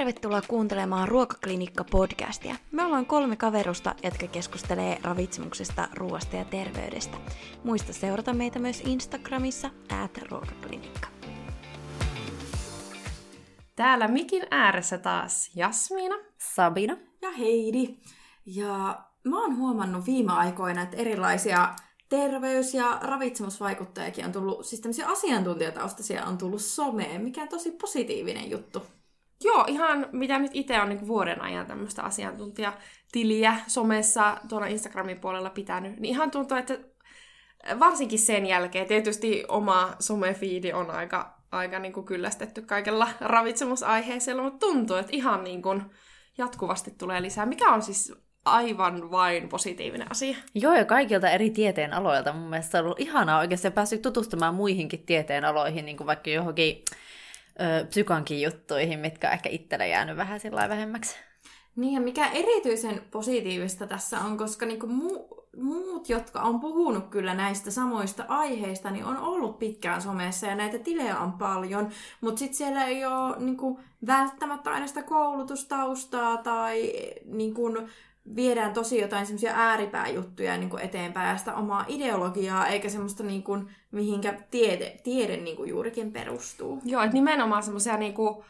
tervetuloa kuuntelemaan Ruokaklinikka-podcastia. Me ollaan kolme kaverusta, jotka keskustelee ravitsemuksesta, ruoasta ja terveydestä. Muista seurata meitä myös Instagramissa, at ruokaklinikka. Täällä mikin ääressä taas Jasmiina, Sabina ja Heidi. Ja mä oon huomannut viime aikoina, että erilaisia terveys- ja ravitsemusvaikuttajakin on tullut, siis tämmöisiä asiantuntijataustaisia on tullut someen, mikä on tosi positiivinen juttu. Joo, ihan mitä nyt itse on niin vuoden ajan tämmöistä asiantuntijatiliä somessa tuolla Instagramin puolella pitänyt, niin ihan tuntuu, että varsinkin sen jälkeen tietysti oma somefiidi on aika, aika niin kuin kyllästetty kaikella ravitsemusaiheisella, mutta tuntuu, että ihan niin kuin jatkuvasti tulee lisää. Mikä on siis aivan vain positiivinen asia. Joo, ja kaikilta eri tieteen aloilta mun mielestä on ollut ihanaa oikeasti päässyt tutustumaan muihinkin tieteen aloihin, niin kuin vaikka johonkin psykankin juttuihin, mitkä on ehkä itsellä jäänyt vähän sillä vähemmäksi. Niin, ja mikä erityisen positiivista tässä on, koska niinku mu- muut, jotka on puhunut kyllä näistä samoista aiheista, niin on ollut pitkään somessa ja näitä tilejä on paljon, mutta sitten siellä ei ole niinku, välttämättä aina sitä koulutustaustaa tai niinku, viedään tosi jotain semmoisia ääripääjuttuja niin kuin eteenpäin ja sitä omaa ideologiaa, eikä semmoista niin kuin, mihinkä tiede, tiede niin kuin juurikin perustuu. Joo, että nimenomaan semmoisia niin kuin,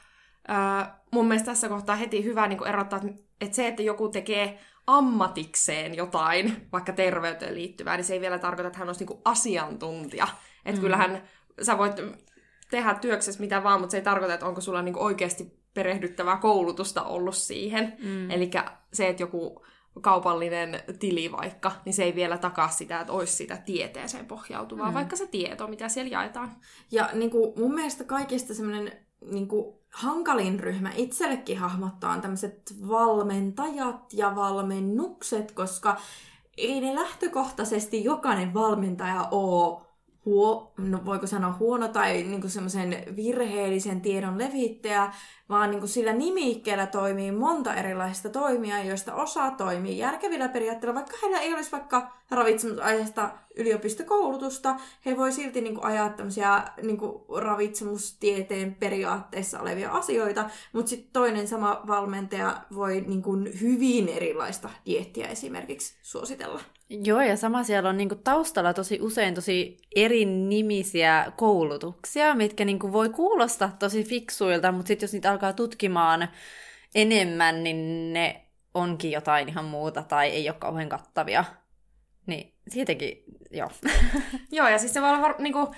äh, mun mielestä tässä kohtaa heti hyvä niin kuin erottaa, että, se, että joku tekee ammatikseen jotain, vaikka terveyteen liittyvää, niin se ei vielä tarkoita, että hän olisi niin kuin asiantuntija. Että mm. kyllähän sä voit tehdä työksessä mitä vaan, mutta se ei tarkoita, että onko sulla niin kuin oikeasti perehdyttävää koulutusta ollut siihen. Mm. Eli se, että joku kaupallinen tili vaikka, niin se ei vielä takaa sitä, että olisi sitä tieteeseen pohjautuvaa, mm. vaikka se tieto, mitä siellä jaetaan. Ja niin kuin, mun mielestä kaikista semmoinen niin kuin, hankalin ryhmä itsellekin hahmottaa on tämmöiset valmentajat ja valmennukset, koska ei ne lähtökohtaisesti jokainen valmentaja ole huo, no voiko sanoa huono tai niin semmoisen virheellisen tiedon levittäjä, vaan niin kuin sillä nimikkeellä toimii monta erilaista toimia, joista osa toimii järkevillä periaatteilla, vaikka heillä ei olisi vaikka ravitsemusaiheesta yliopistokoulutusta, he voi silti niin kuin ajaa tämmöisiä niin kuin ravitsemustieteen periaatteissa olevia asioita, mutta sitten toinen sama valmentaja voi niin kuin hyvin erilaista diettiä esimerkiksi suositella. Joo, ja sama siellä on niinku taustalla tosi usein tosi eri nimisiä koulutuksia, mitkä niinku voi kuulostaa tosi fiksuilta, mutta sitten jos niitä alkaa tutkimaan enemmän, niin ne onkin jotain ihan muuta tai ei ole kauhean kattavia. Niin siitäkin, joo. joo, ja siis se voi olla var, niinku,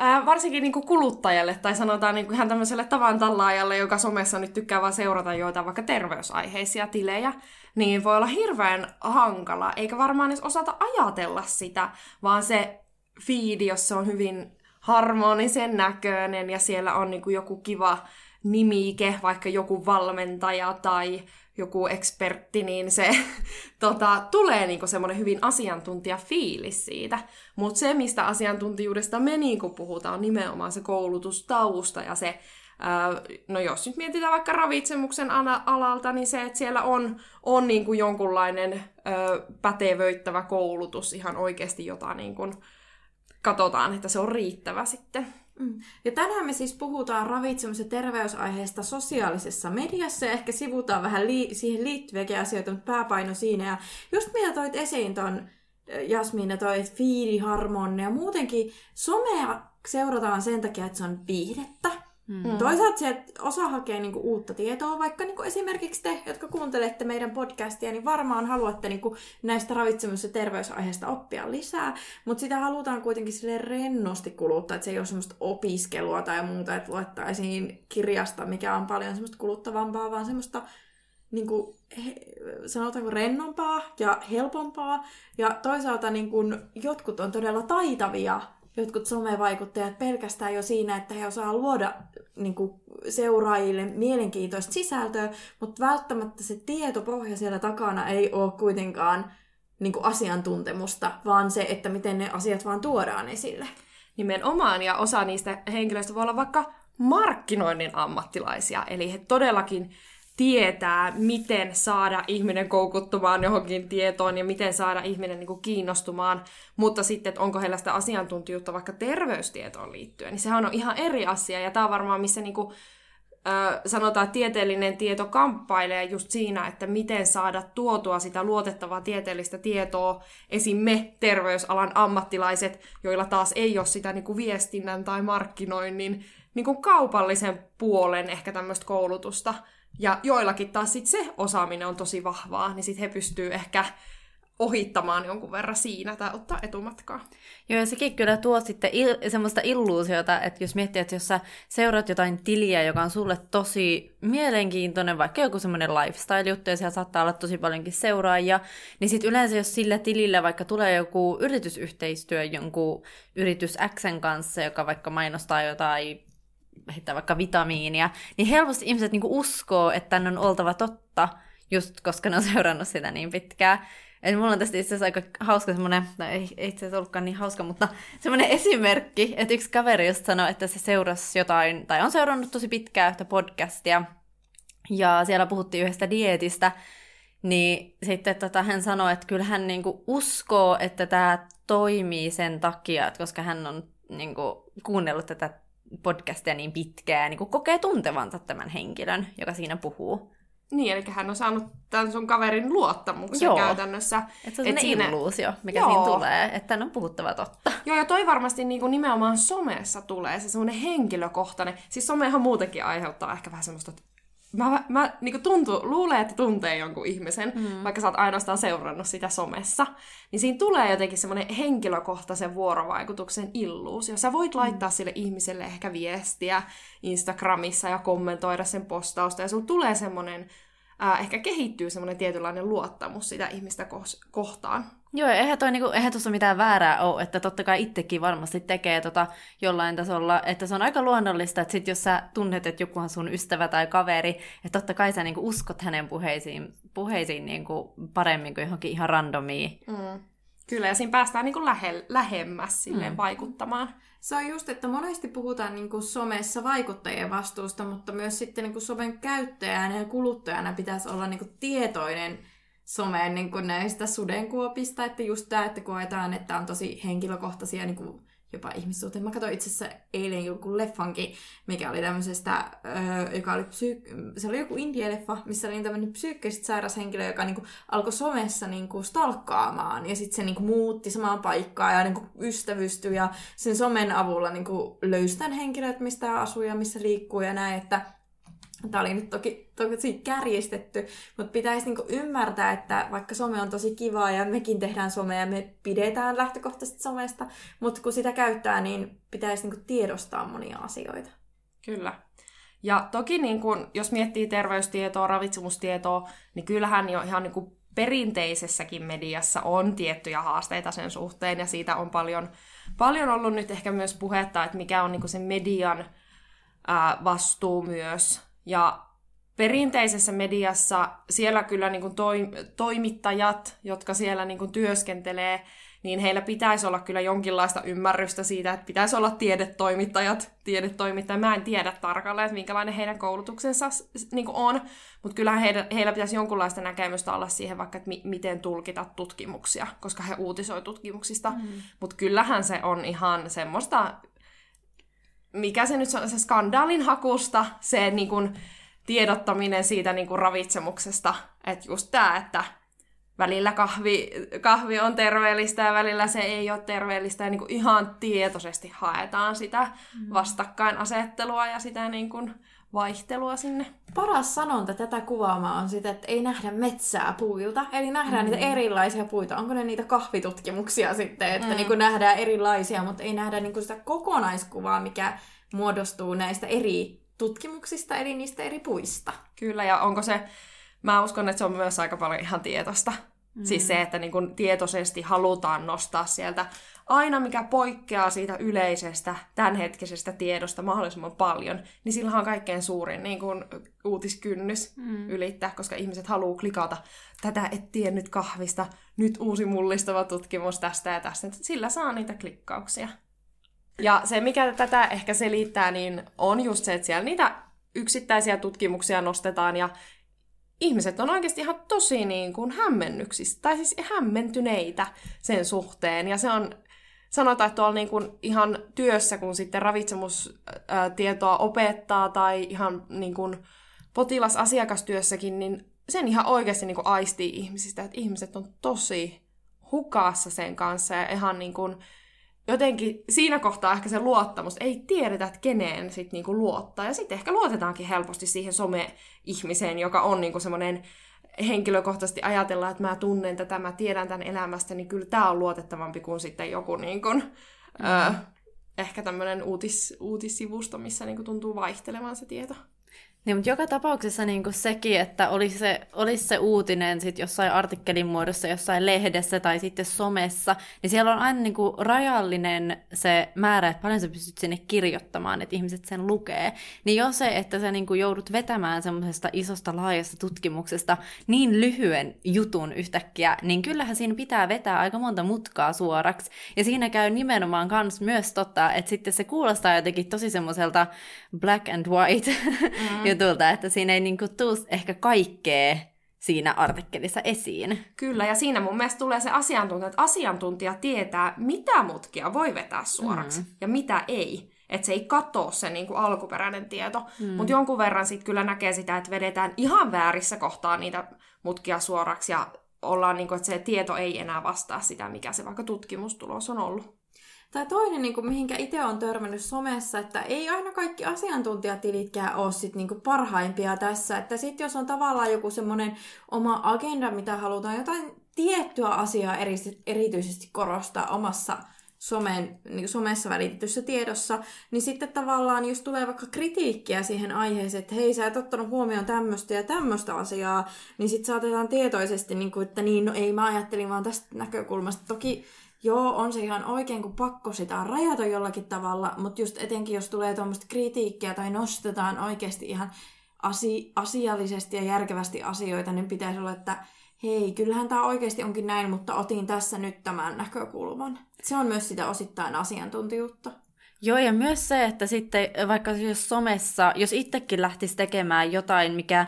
Ää, varsinkin niin kuluttajalle tai sanotaan niin ihan tämmöiselle tavan tallaajalle, joka somessa nyt tykkää vaan seurata joita vaikka terveysaiheisia tilejä, niin voi olla hirveän hankala, eikä varmaan edes osata ajatella sitä, vaan se fiidi, jos se on hyvin harmonisen näköinen ja siellä on niin joku kiva nimike, vaikka joku valmentaja tai joku ekspertti, niin se tota, tulee niinku semmoinen hyvin asiantuntija fiilis siitä. Mutta se, mistä asiantuntijuudesta me niinku puhutaan, on nimenomaan se koulutustausta ja se, no jos nyt mietitään vaikka ravitsemuksen alalta, niin se, että siellä on, on niinku jonkunlainen ää, pätevöittävä koulutus ihan oikeasti, jota niinku katsotaan, että se on riittävä sitten. Mm. Ja tänään me siis puhutaan ravitsemus- ja terveysaiheesta sosiaalisessa mediassa ja ehkä sivutaan vähän li- siihen liittyviäkin asioita, mutta pääpaino siinä. Ja just mitä toit esiin ton Jasmiina toi fiiliharmonia ja muutenkin somea seurataan sen takia, että se on viihdettä. Mm. Toisaalta sieltä osa hakee niinku uutta tietoa, vaikka niinku esimerkiksi te, jotka kuuntelette meidän podcastia, niin varmaan haluatte niinku näistä ravitsemus- ja terveysaiheista oppia lisää, mutta sitä halutaan kuitenkin sille rennosti kuluttaa, että se ei ole semmoista opiskelua tai muuta, että luettaisiin kirjasta, mikä on paljon semmoista kuluttavampaa, vaan semmoista niin kuin, he, sanotaanko rennompaa ja helpompaa. Ja toisaalta niin kuin, jotkut on todella taitavia jotkut somevaikuttajat pelkästään jo siinä, että he osaa luoda niin kuin, seuraajille mielenkiintoista sisältöä, mutta välttämättä se tietopohja siellä takana ei ole kuitenkaan niin kuin, asiantuntemusta, vaan se, että miten ne asiat vaan tuodaan esille. Nimenomaan, ja osa niistä henkilöistä voi olla vaikka markkinoinnin ammattilaisia, eli he todellakin tietää, miten saada ihminen koukuttumaan johonkin tietoon ja miten saada ihminen niin kuin kiinnostumaan, mutta sitten, että onko heillä sitä asiantuntijuutta vaikka terveystietoon liittyen, niin sehän on ihan eri asia, ja tämä on varmaan missä niin kuin, sanotaan, että tieteellinen tieto kamppailee just siinä, että miten saada tuotua sitä luotettavaa tieteellistä tietoa esim. me terveysalan ammattilaiset, joilla taas ei ole sitä niin kuin viestinnän tai markkinoinnin niin kuin kaupallisen puolen ehkä tämmöistä koulutusta. Ja joillakin taas sit se osaaminen on tosi vahvaa, niin sitten he pystyy ehkä ohittamaan jonkun verran siinä tai ottaa etumatkaa. Joo, ja sekin kyllä tuo sitten il- semmoista illuusiota, että jos miettii, että jos sä seuraat jotain tiliä, joka on sulle tosi mielenkiintoinen, vaikka joku semmoinen lifestyle-juttu, ja siellä saattaa olla tosi paljonkin seuraajia, niin sitten yleensä jos sillä tilillä vaikka tulee joku yritysyhteistyö jonkun yritys Xn kanssa, joka vaikka mainostaa jotain heittää vaikka vitamiinia, niin helposti ihmiset niinku uskoo, että tämän on oltava totta, just koska ne on seurannut sitä niin pitkään. Eli mulla on tästä itse asiassa aika hauska semmoinen, no ei, ei itse asiassa ollutkaan niin hauska, mutta semmoinen esimerkki, että yksi kaveri just sanoi, että se seurasi jotain, tai on seurannut tosi pitkää yhtä podcastia, ja siellä puhuttiin yhdestä dietistä, niin sitten tota, hän sanoi, että kyllä hän niinku uskoo, että tämä toimii sen takia, että koska hän on niinku kuunnellut tätä podcastia niin pitkään ja niinku kokee tuntevansa tämän henkilön, joka siinä puhuu. Niin, eli hän on saanut tämän sun kaverin luottamuksen Joo. käytännössä. Että se on Et siinä... illuusio, mikä Joo. siinä tulee, että tämän on puhuttava totta. Joo, ja toi varmasti niin kuin nimenomaan somessa tulee se semmoinen henkilökohtainen. Siis somehan muutenkin aiheuttaa ehkä vähän semmoista, että mä, mä niin tuntuu, luulee, että tuntee jonkun ihmisen, mm. vaikka sä oot ainoastaan seurannut sitä somessa. Niin siinä tulee jotenkin semmoinen henkilökohtaisen vuorovaikutuksen illuusio. Sä voit laittaa mm. sille ihmiselle ehkä viestiä Instagramissa ja kommentoida sen postausta, ja sulla tulee semmoinen, äh, ehkä kehittyy semmoinen tietynlainen luottamus sitä ihmistä ko- kohtaan. Joo, eihän, toi, niinku, eihän tuossa mitään väärää ole, että totta kai itsekin varmasti tekee tota jollain tasolla, että se on aika luonnollista, että sit jos sä tunnet, että joku on sun ystävä tai kaveri, että totta kai sä niinku uskot hänen puheisiin, puheisiin niinku paremmin kuin johonkin ihan randomiin. Mm. Kyllä, ja siinä päästään niin kuin lähe, lähemmäs silleen mm. vaikuttamaan. Se on just, että monesti puhutaan niin kuin somessa vaikuttajien vastuusta, mutta myös sitten niin kuin somen käyttäjänä ja kuluttajana pitäisi olla niin kuin tietoinen someen niin kuin näistä sudenkuopista, että just tämä, että koetaan, että on tosi henkilökohtaisia niin kuin jopa ihmissuhteen. Mä katsoin itse asiassa eilen joku leffankin, mikä oli tämmöisestä, öö, joka oli psyy- se oli joku indie-leffa, missä oli tämmöinen psyykkisesti sairas henkilö, joka niinku alkoi somessa niinku stalkkaamaan, ja sitten se niinku muutti samaan paikkaan ja niinku ystävystyi, ja sen somen avulla niinku löysi tämän henkilöt, mistä asuu ja missä liikkuu ja näin, että Tämä oli nyt toki, toki kärjistetty, mutta pitäisi niinku ymmärtää, että vaikka some on tosi kivaa ja mekin tehdään somea ja me pidetään lähtökohtaisesti somesta, mutta kun sitä käyttää, niin pitäisi niinku tiedostaa monia asioita. Kyllä. Ja toki niin kun, jos miettii terveystietoa, ravitsemustietoa, niin kyllähän jo ihan niin perinteisessäkin mediassa on tiettyjä haasteita sen suhteen, ja siitä on paljon, paljon ollut nyt ehkä myös puhetta, että mikä on niin sen median ää, vastuu myös ja perinteisessä mediassa siellä kyllä niin kuin toimittajat, jotka siellä niin kuin työskentelee, niin heillä pitäisi olla kyllä jonkinlaista ymmärrystä siitä, että pitäisi olla tiedetoimittajat, tiedetoimittajat. Mä en tiedä tarkalleen, että minkälainen heidän koulutuksensa niin kuin on, mutta kyllä heidän, heillä pitäisi jonkunlaista näkemystä olla siihen vaikka, että mi- miten tulkita tutkimuksia, koska he uutisoi tutkimuksista. Mm. Mutta kyllähän se on ihan semmoista mikä se nyt on, se skandaalin hakusta, se niin kuin, tiedottaminen siitä niin kuin, ravitsemuksesta, että just tämä, että välillä kahvi, kahvi on terveellistä ja välillä se ei ole terveellistä ja niin kuin, ihan tietoisesti haetaan sitä mm. vastakkainasettelua ja sitä niin kuin, vaihtelua sinne. Paras sanonta tätä kuvaamaan on sitä, että ei nähdä metsää puilta, eli nähdään mm. niitä erilaisia puita. Onko ne niitä kahvitutkimuksia sitten, että mm. niin kuin nähdään erilaisia, mutta ei nähdä niin kuin sitä kokonaiskuvaa, mikä muodostuu näistä eri tutkimuksista, eli niistä eri puista. Kyllä, ja onko se, mä uskon, että se on myös aika paljon ihan tietosta. Mm. Siis se, että niin kun tietoisesti halutaan nostaa sieltä aina mikä poikkeaa siitä yleisestä, tämänhetkisestä tiedosta mahdollisimman paljon, niin sillä on kaikkein suurin niin kun, uutiskynnys mm. ylittää, koska ihmiset haluaa klikata tätä et tiennyt kahvista, nyt uusi mullistava tutkimus tästä ja tästä. Sillä saa niitä klikkauksia. Ja se, mikä tätä ehkä selittää, niin on just se, että siellä niitä yksittäisiä tutkimuksia nostetaan ja ihmiset on oikeasti ihan tosi niin kuin hämmennyksistä, tai siis hämmentyneitä sen suhteen. Ja se on sanotaan, että tuolla niin kuin ihan työssä, kun sitten ravitsemustietoa opettaa tai ihan niin kuin potilas-asiakastyössäkin, niin sen ihan oikeasti niin kuin aistii ihmisistä, että ihmiset on tosi hukassa sen kanssa ja ihan niin kuin, jotenkin siinä kohtaa ehkä se luottamus, ei tiedetä, että keneen sit niinku luottaa. Ja sitten ehkä luotetaankin helposti siihen some-ihmiseen, joka on niinku semmoinen henkilökohtaisesti ajatella, että mä tunnen tätä, mä tiedän tämän elämästä, niin kyllä tämä on luotettavampi kuin sitten joku niin kuin, mm. ö, ehkä tämmöinen uutis, uutissivusto, missä niin kuin tuntuu vaihtelevan se tieto. Niin, mutta joka tapauksessa niin kuin sekin, että olisi se, olisi se uutinen sit jossain artikkelin muodossa, jossain lehdessä tai sitten somessa, niin siellä on aina niin kuin rajallinen se määrä, että paljon sä pystyt sinne kirjoittamaan, että ihmiset sen lukee. Niin jo se, että sä niin kuin joudut vetämään semmoisesta isosta laajasta tutkimuksesta niin lyhyen jutun yhtäkkiä, niin kyllähän siinä pitää vetää aika monta mutkaa suoraksi. Ja siinä käy nimenomaan kans myös totta, että sitten se kuulostaa jotenkin tosi semmoiselta black and white mm. Jutulta, että siinä ei niinku tuu ehkä kaikkea siinä artikkelissa esiin. Kyllä, ja siinä mun mielestä tulee se asiantuntija, että asiantuntija tietää, mitä mutkia voi vetää suoraksi mm. ja mitä ei. Että se ei katoa se niin kuin alkuperäinen tieto. Mm. Mutta jonkun verran sitten kyllä näkee sitä, että vedetään ihan väärissä kohtaa niitä mutkia suoraksi ja ollaan niin kuin, että se tieto ei enää vastaa sitä, mikä se vaikka tutkimustulos on ollut. Tai toinen, niin kuin, mihinkä itse on törmännyt somessa, että ei aina kaikki asiantuntijatilitkään ole sit, niin kuin, parhaimpia tässä. Että sitten jos on tavallaan joku semmoinen oma agenda, mitä halutaan jotain tiettyä asiaa erityisesti korostaa omassa somen, niin somessa välitetyssä tiedossa, niin sitten tavallaan, jos tulee vaikka kritiikkiä siihen aiheeseen, että hei, sä et ottanut huomioon tämmöistä ja tämmöistä asiaa, niin sitten saatetaan tietoisesti, niin kuin, että niin, no ei, mä ajattelin vaan tästä näkökulmasta. Toki joo, on se ihan oikein, kun pakko sitä rajata jollakin tavalla, mutta just etenkin jos tulee tuommoista kritiikkiä tai nostetaan oikeasti ihan asi- asiallisesti ja järkevästi asioita, niin pitäisi olla, että hei, kyllähän tämä oikeasti onkin näin, mutta otin tässä nyt tämän näkökulman. Se on myös sitä osittain asiantuntijuutta. Joo, ja myös se, että sitten vaikka jos somessa, jos itsekin lähtisi tekemään jotain, mikä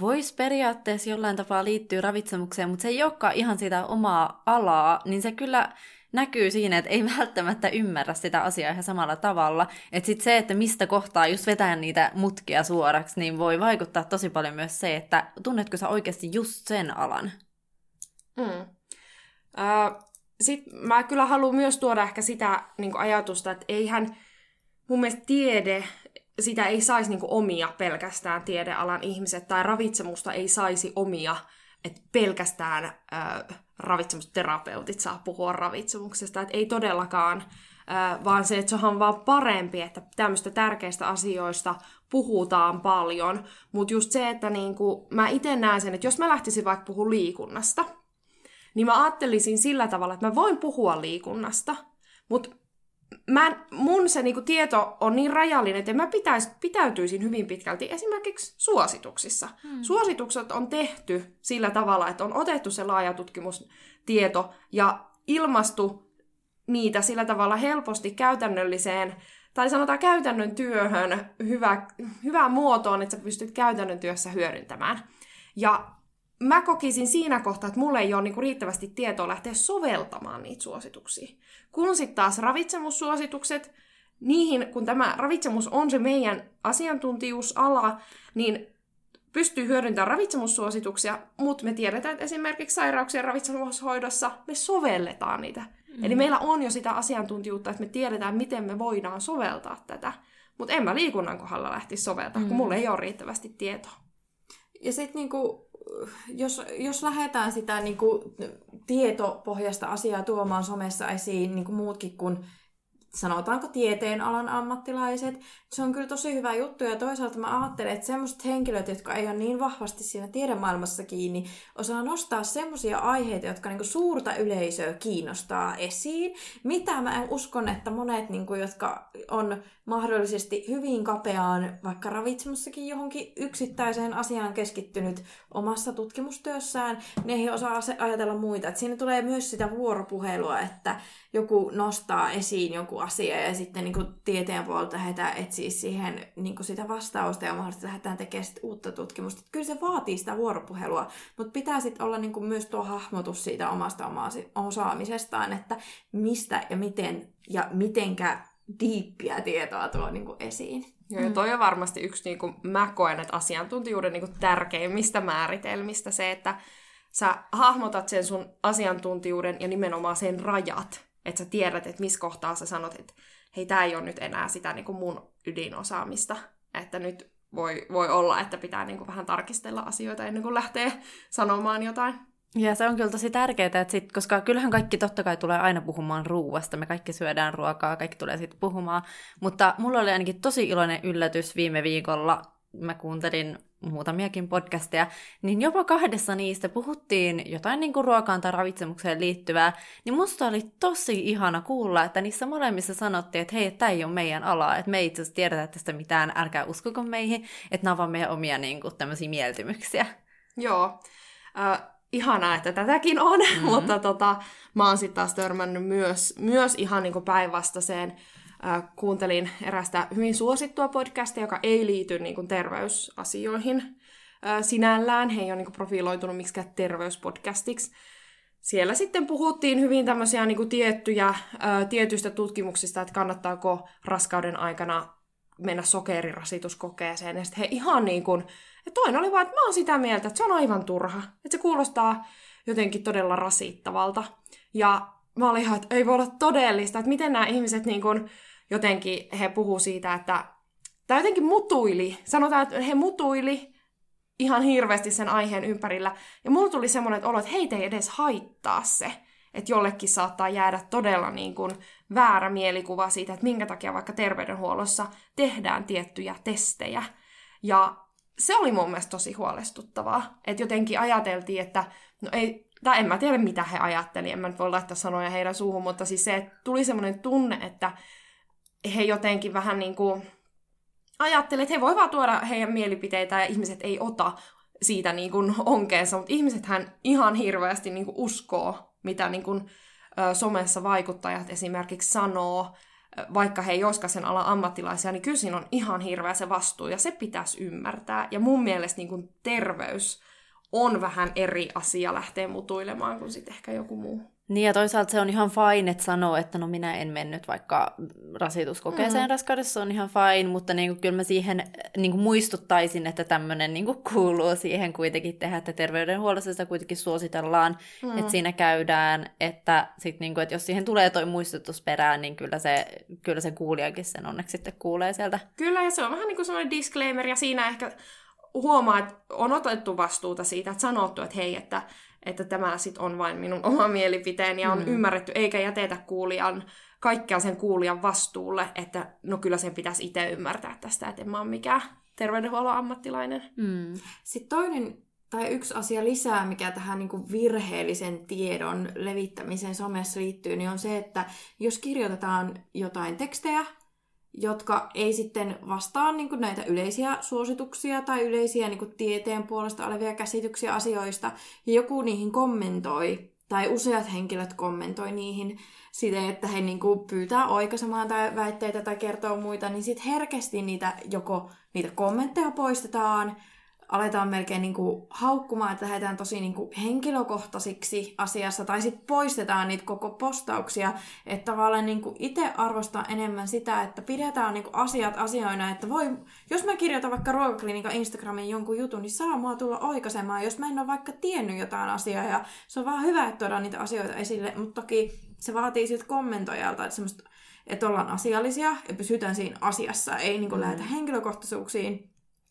voisi periaatteessa jollain tapaa liittyä ravitsemukseen, mutta se ei olekaan ihan sitä omaa alaa, niin se kyllä näkyy siinä, että ei välttämättä ymmärrä sitä asiaa ihan samalla tavalla. Että sitten se, että mistä kohtaa just vetää niitä mutkia suoraksi, niin voi vaikuttaa tosi paljon myös se, että tunnetko sä oikeasti just sen alan. Mm. Uh, Sitten mä kyllä haluan myös tuoda ehkä sitä niin ajatusta, että eihän mun mielestä tiede sitä ei saisi niinku omia pelkästään tiedealan ihmiset, tai ravitsemusta ei saisi omia, että pelkästään äh, ravitsemusterapeutit saa puhua ravitsemuksesta, että ei todellakaan, äh, vaan se, että se on vaan parempi, että tämmöistä tärkeistä asioista puhutaan paljon, mutta just se, että niinku, mä itse näen sen, että jos mä lähtisin vaikka puhua liikunnasta, niin mä ajattelisin sillä tavalla, että mä voin puhua liikunnasta, mutta mä, mun se niinku tieto on niin rajallinen, että mä pitäis, pitäytyisin hyvin pitkälti esimerkiksi suosituksissa. Hmm. Suositukset on tehty sillä tavalla, että on otettu se laaja tutkimustieto ja ilmastu niitä sillä tavalla helposti käytännölliseen tai sanotaan käytännön työhön hyvä, hyvään muotoon, että sä pystyt käytännön työssä hyödyntämään. Ja mä kokisin siinä kohtaa, että mulle ei ole niinku riittävästi tietoa lähteä soveltamaan niitä suosituksia. Kun sitten taas ravitsemussuositukset, niihin, kun tämä ravitsemus on se meidän asiantuntijuusala, niin pystyy hyödyntämään ravitsemussuosituksia, mutta me tiedetään, että esimerkiksi sairauksien ravitsemushoidossa me sovelletaan niitä. Mm. Eli meillä on jo sitä asiantuntijuutta, että me tiedetään, miten me voidaan soveltaa tätä. Mutta en mä liikunnan kohdalla lähtisi soveltaa, mm. kun mulla ei ole riittävästi tietoa. Ja sitten niinku, jos, jos lähdetään sitä niin kuin, tietopohjasta asiaa tuomaan somessa esiin, niin kuin muutkin kuin sanotaanko tieteen alan ammattilaiset. Se on kyllä tosi hyvä juttu ja toisaalta mä ajattelen, että semmoiset henkilöt, jotka ei ole niin vahvasti siinä tiedemaailmassa kiinni, osaa nostaa semmoisia aiheita, jotka niinku suurta yleisöä kiinnostaa esiin. Mitä mä uskon, että monet, niinku, jotka on mahdollisesti hyvin kapeaan, vaikka ravitsemussakin johonkin yksittäiseen asiaan keskittynyt omassa tutkimustyössään, niin ei osaa ajatella muita. Et siinä tulee myös sitä vuoropuhelua, että joku nostaa esiin jonkun asia ja sitten niin kuin tieteen puolelta lähdetään etsiä siihen niin kuin sitä vastausta ja mahdollisesti lähdetään tekemään sit uutta tutkimusta. Kyllä se vaatii sitä vuoropuhelua, mutta pitää sitten olla niin kuin myös tuo hahmotus siitä omasta osaamisestaan, että mistä ja miten ja mitenkä diippiä tietoa tuo niin kuin esiin. Joo, ja toi on varmasti yksi, niin kuin mä koen, että asiantuntijuuden niin kuin tärkeimmistä määritelmistä se, että sä hahmotat sen sun asiantuntijuuden ja nimenomaan sen rajat. Että sä tiedät, että missä kohtaa sä sanot, että hei, tää ei ole nyt enää sitä niin kuin mun ydinosaamista. Että nyt voi, voi olla, että pitää niin kuin vähän tarkistella asioita ennen kuin lähtee sanomaan jotain. Ja se on kyllä tosi tärkeää, että sit, koska kyllähän kaikki totta kai tulee aina puhumaan ruuasta. Me kaikki syödään ruokaa, kaikki tulee sitten puhumaan. Mutta mulla oli ainakin tosi iloinen yllätys viime viikolla. Mä kuuntelin muutamiakin podcasteja, niin jopa kahdessa niistä puhuttiin jotain niin kuin ruokaan tai ravitsemukseen liittyvää, niin musta oli tosi ihana kuulla, että niissä molemmissa sanottiin, että hei, tämä ei ole meidän ala, että me ei itse asiassa tiedetä tästä mitään, älkää uskoko meihin, että nämä on vaan meidän omia niin kuin, tämmöisiä mieltymyksiä. Joo. Äh, ihanaa, että tätäkin on, mm-hmm. mutta tota, mä oon sitten taas törmännyt myös, myös ihan niin päinvastaiseen. Äh, kuuntelin erästä hyvin suosittua podcastia, joka ei liity niin kuin terveysasioihin äh, sinällään. He ei ole niin kuin profiloitunut miksikään terveyspodcastiksi. Siellä sitten puhuttiin hyvin tämmöisiä niin kuin tiettyjä, äh, tietyistä tutkimuksista, että kannattaako raskauden aikana mennä sokerirasituskokeeseen. Ja sitten he ihan niin kuin ja toinen oli vaan, että mä oon sitä mieltä, että se on aivan turha. Että se kuulostaa jotenkin todella rasittavalta. Ja mä olin ihan, että ei voi olla todellista, että miten nämä ihmiset niin kuin, jotenkin, he puhuu siitä, että tai jotenkin mutuili. Sanotaan, että he mutuili ihan hirveästi sen aiheen ympärillä. Ja mulla tuli semmoinen olo, että heitä ei edes haittaa se. Että jollekin saattaa jäädä todella niin kuin väärä mielikuva siitä, että minkä takia vaikka terveydenhuollossa tehdään tiettyjä testejä. Ja se oli mun mielestä tosi huolestuttavaa. Että jotenkin ajateltiin, että no ei, tai en mä tiedä mitä he ajatteli, en mä nyt voi laittaa sanoja heidän suuhun, mutta siis se, että tuli semmoinen tunne, että he jotenkin vähän niin kuin ajattelivat, että he voivat tuoda heidän mielipiteitä ja ihmiset ei ota siitä niin kuin onkeensa, mutta ihmisethän ihan hirveästi niin kuin uskoo, mitä niin kuin, somessa vaikuttajat esimerkiksi sanoo, vaikka he ei olisikaan sen alan ammattilaisia, niin kyllä siinä on ihan hirveä se vastuu, ja se pitäisi ymmärtää. Ja mun mielestä niin kuin terveys on vähän eri asia lähteä mutuilemaan kuin sitten ehkä joku muu. Niin ja toisaalta se on ihan fine, että sanoo, että no minä en mennyt vaikka rasituskokeeseen mm. raskaudessa, on ihan fine, mutta niin kuin, kyllä mä siihen niin kuin muistuttaisin, että tämmöinen niin kuuluu siihen kuitenkin tehdä, että terveydenhuollossa sitä kuitenkin suositellaan, mm. että siinä käydään, että, sit, niin kuin, että jos siihen tulee toi muistutus perään, niin kyllä se, kyllä se kuulijakin sen onneksi sitten kuulee sieltä. Kyllä, ja se on vähän niin kuin semmoinen disclaimer, ja siinä ehkä huomaa, että on otettu vastuuta siitä, että sanottu, että hei, että että tämä sit on vain minun oma mielipiteeni ja on mm. ymmärretty, eikä jätetä kuulijan kaikkea sen kuulijan vastuulle, että no kyllä sen pitäisi itse ymmärtää tästä, että en mä ole mikään terveydenhuollon ammattilainen. Mm. Sitten toinen tai yksi asia lisää, mikä tähän niin kuin virheellisen tiedon levittämiseen somessa liittyy, niin on se, että jos kirjoitetaan jotain tekstejä, jotka ei sitten vastaa niin kuin näitä yleisiä suosituksia tai yleisiä niin kuin tieteen puolesta olevia käsityksiä asioista, ja joku niihin kommentoi, tai useat henkilöt kommentoi niihin siten, että he niin kuin pyytää oikaisemaan tai väitteitä tai kertoo muita, niin sitten herkästi niitä joko niitä kommentteja poistetaan, aletaan melkein niin kuin haukkumaan, että lähdetään tosi niin kuin henkilökohtaisiksi asiassa, tai sitten poistetaan niitä koko postauksia, että tavallaan niin kuin itse arvostaa enemmän sitä, että pidetään niin kuin asiat asioina, että voi, jos mä kirjoitan vaikka ruokaklinikan Instagramin jonkun jutun, niin saa mua tulla oikaisemaan, jos mä en ole vaikka tiennyt jotain asiaa, ja se on vaan hyvä, että tuodaan niitä asioita esille, mutta toki se vaatii sitten kommentoijalta, että semmoista että ollaan asiallisia ja pysytään siinä asiassa, ei niin kuin lähdetä henkilökohtaisuuksiin.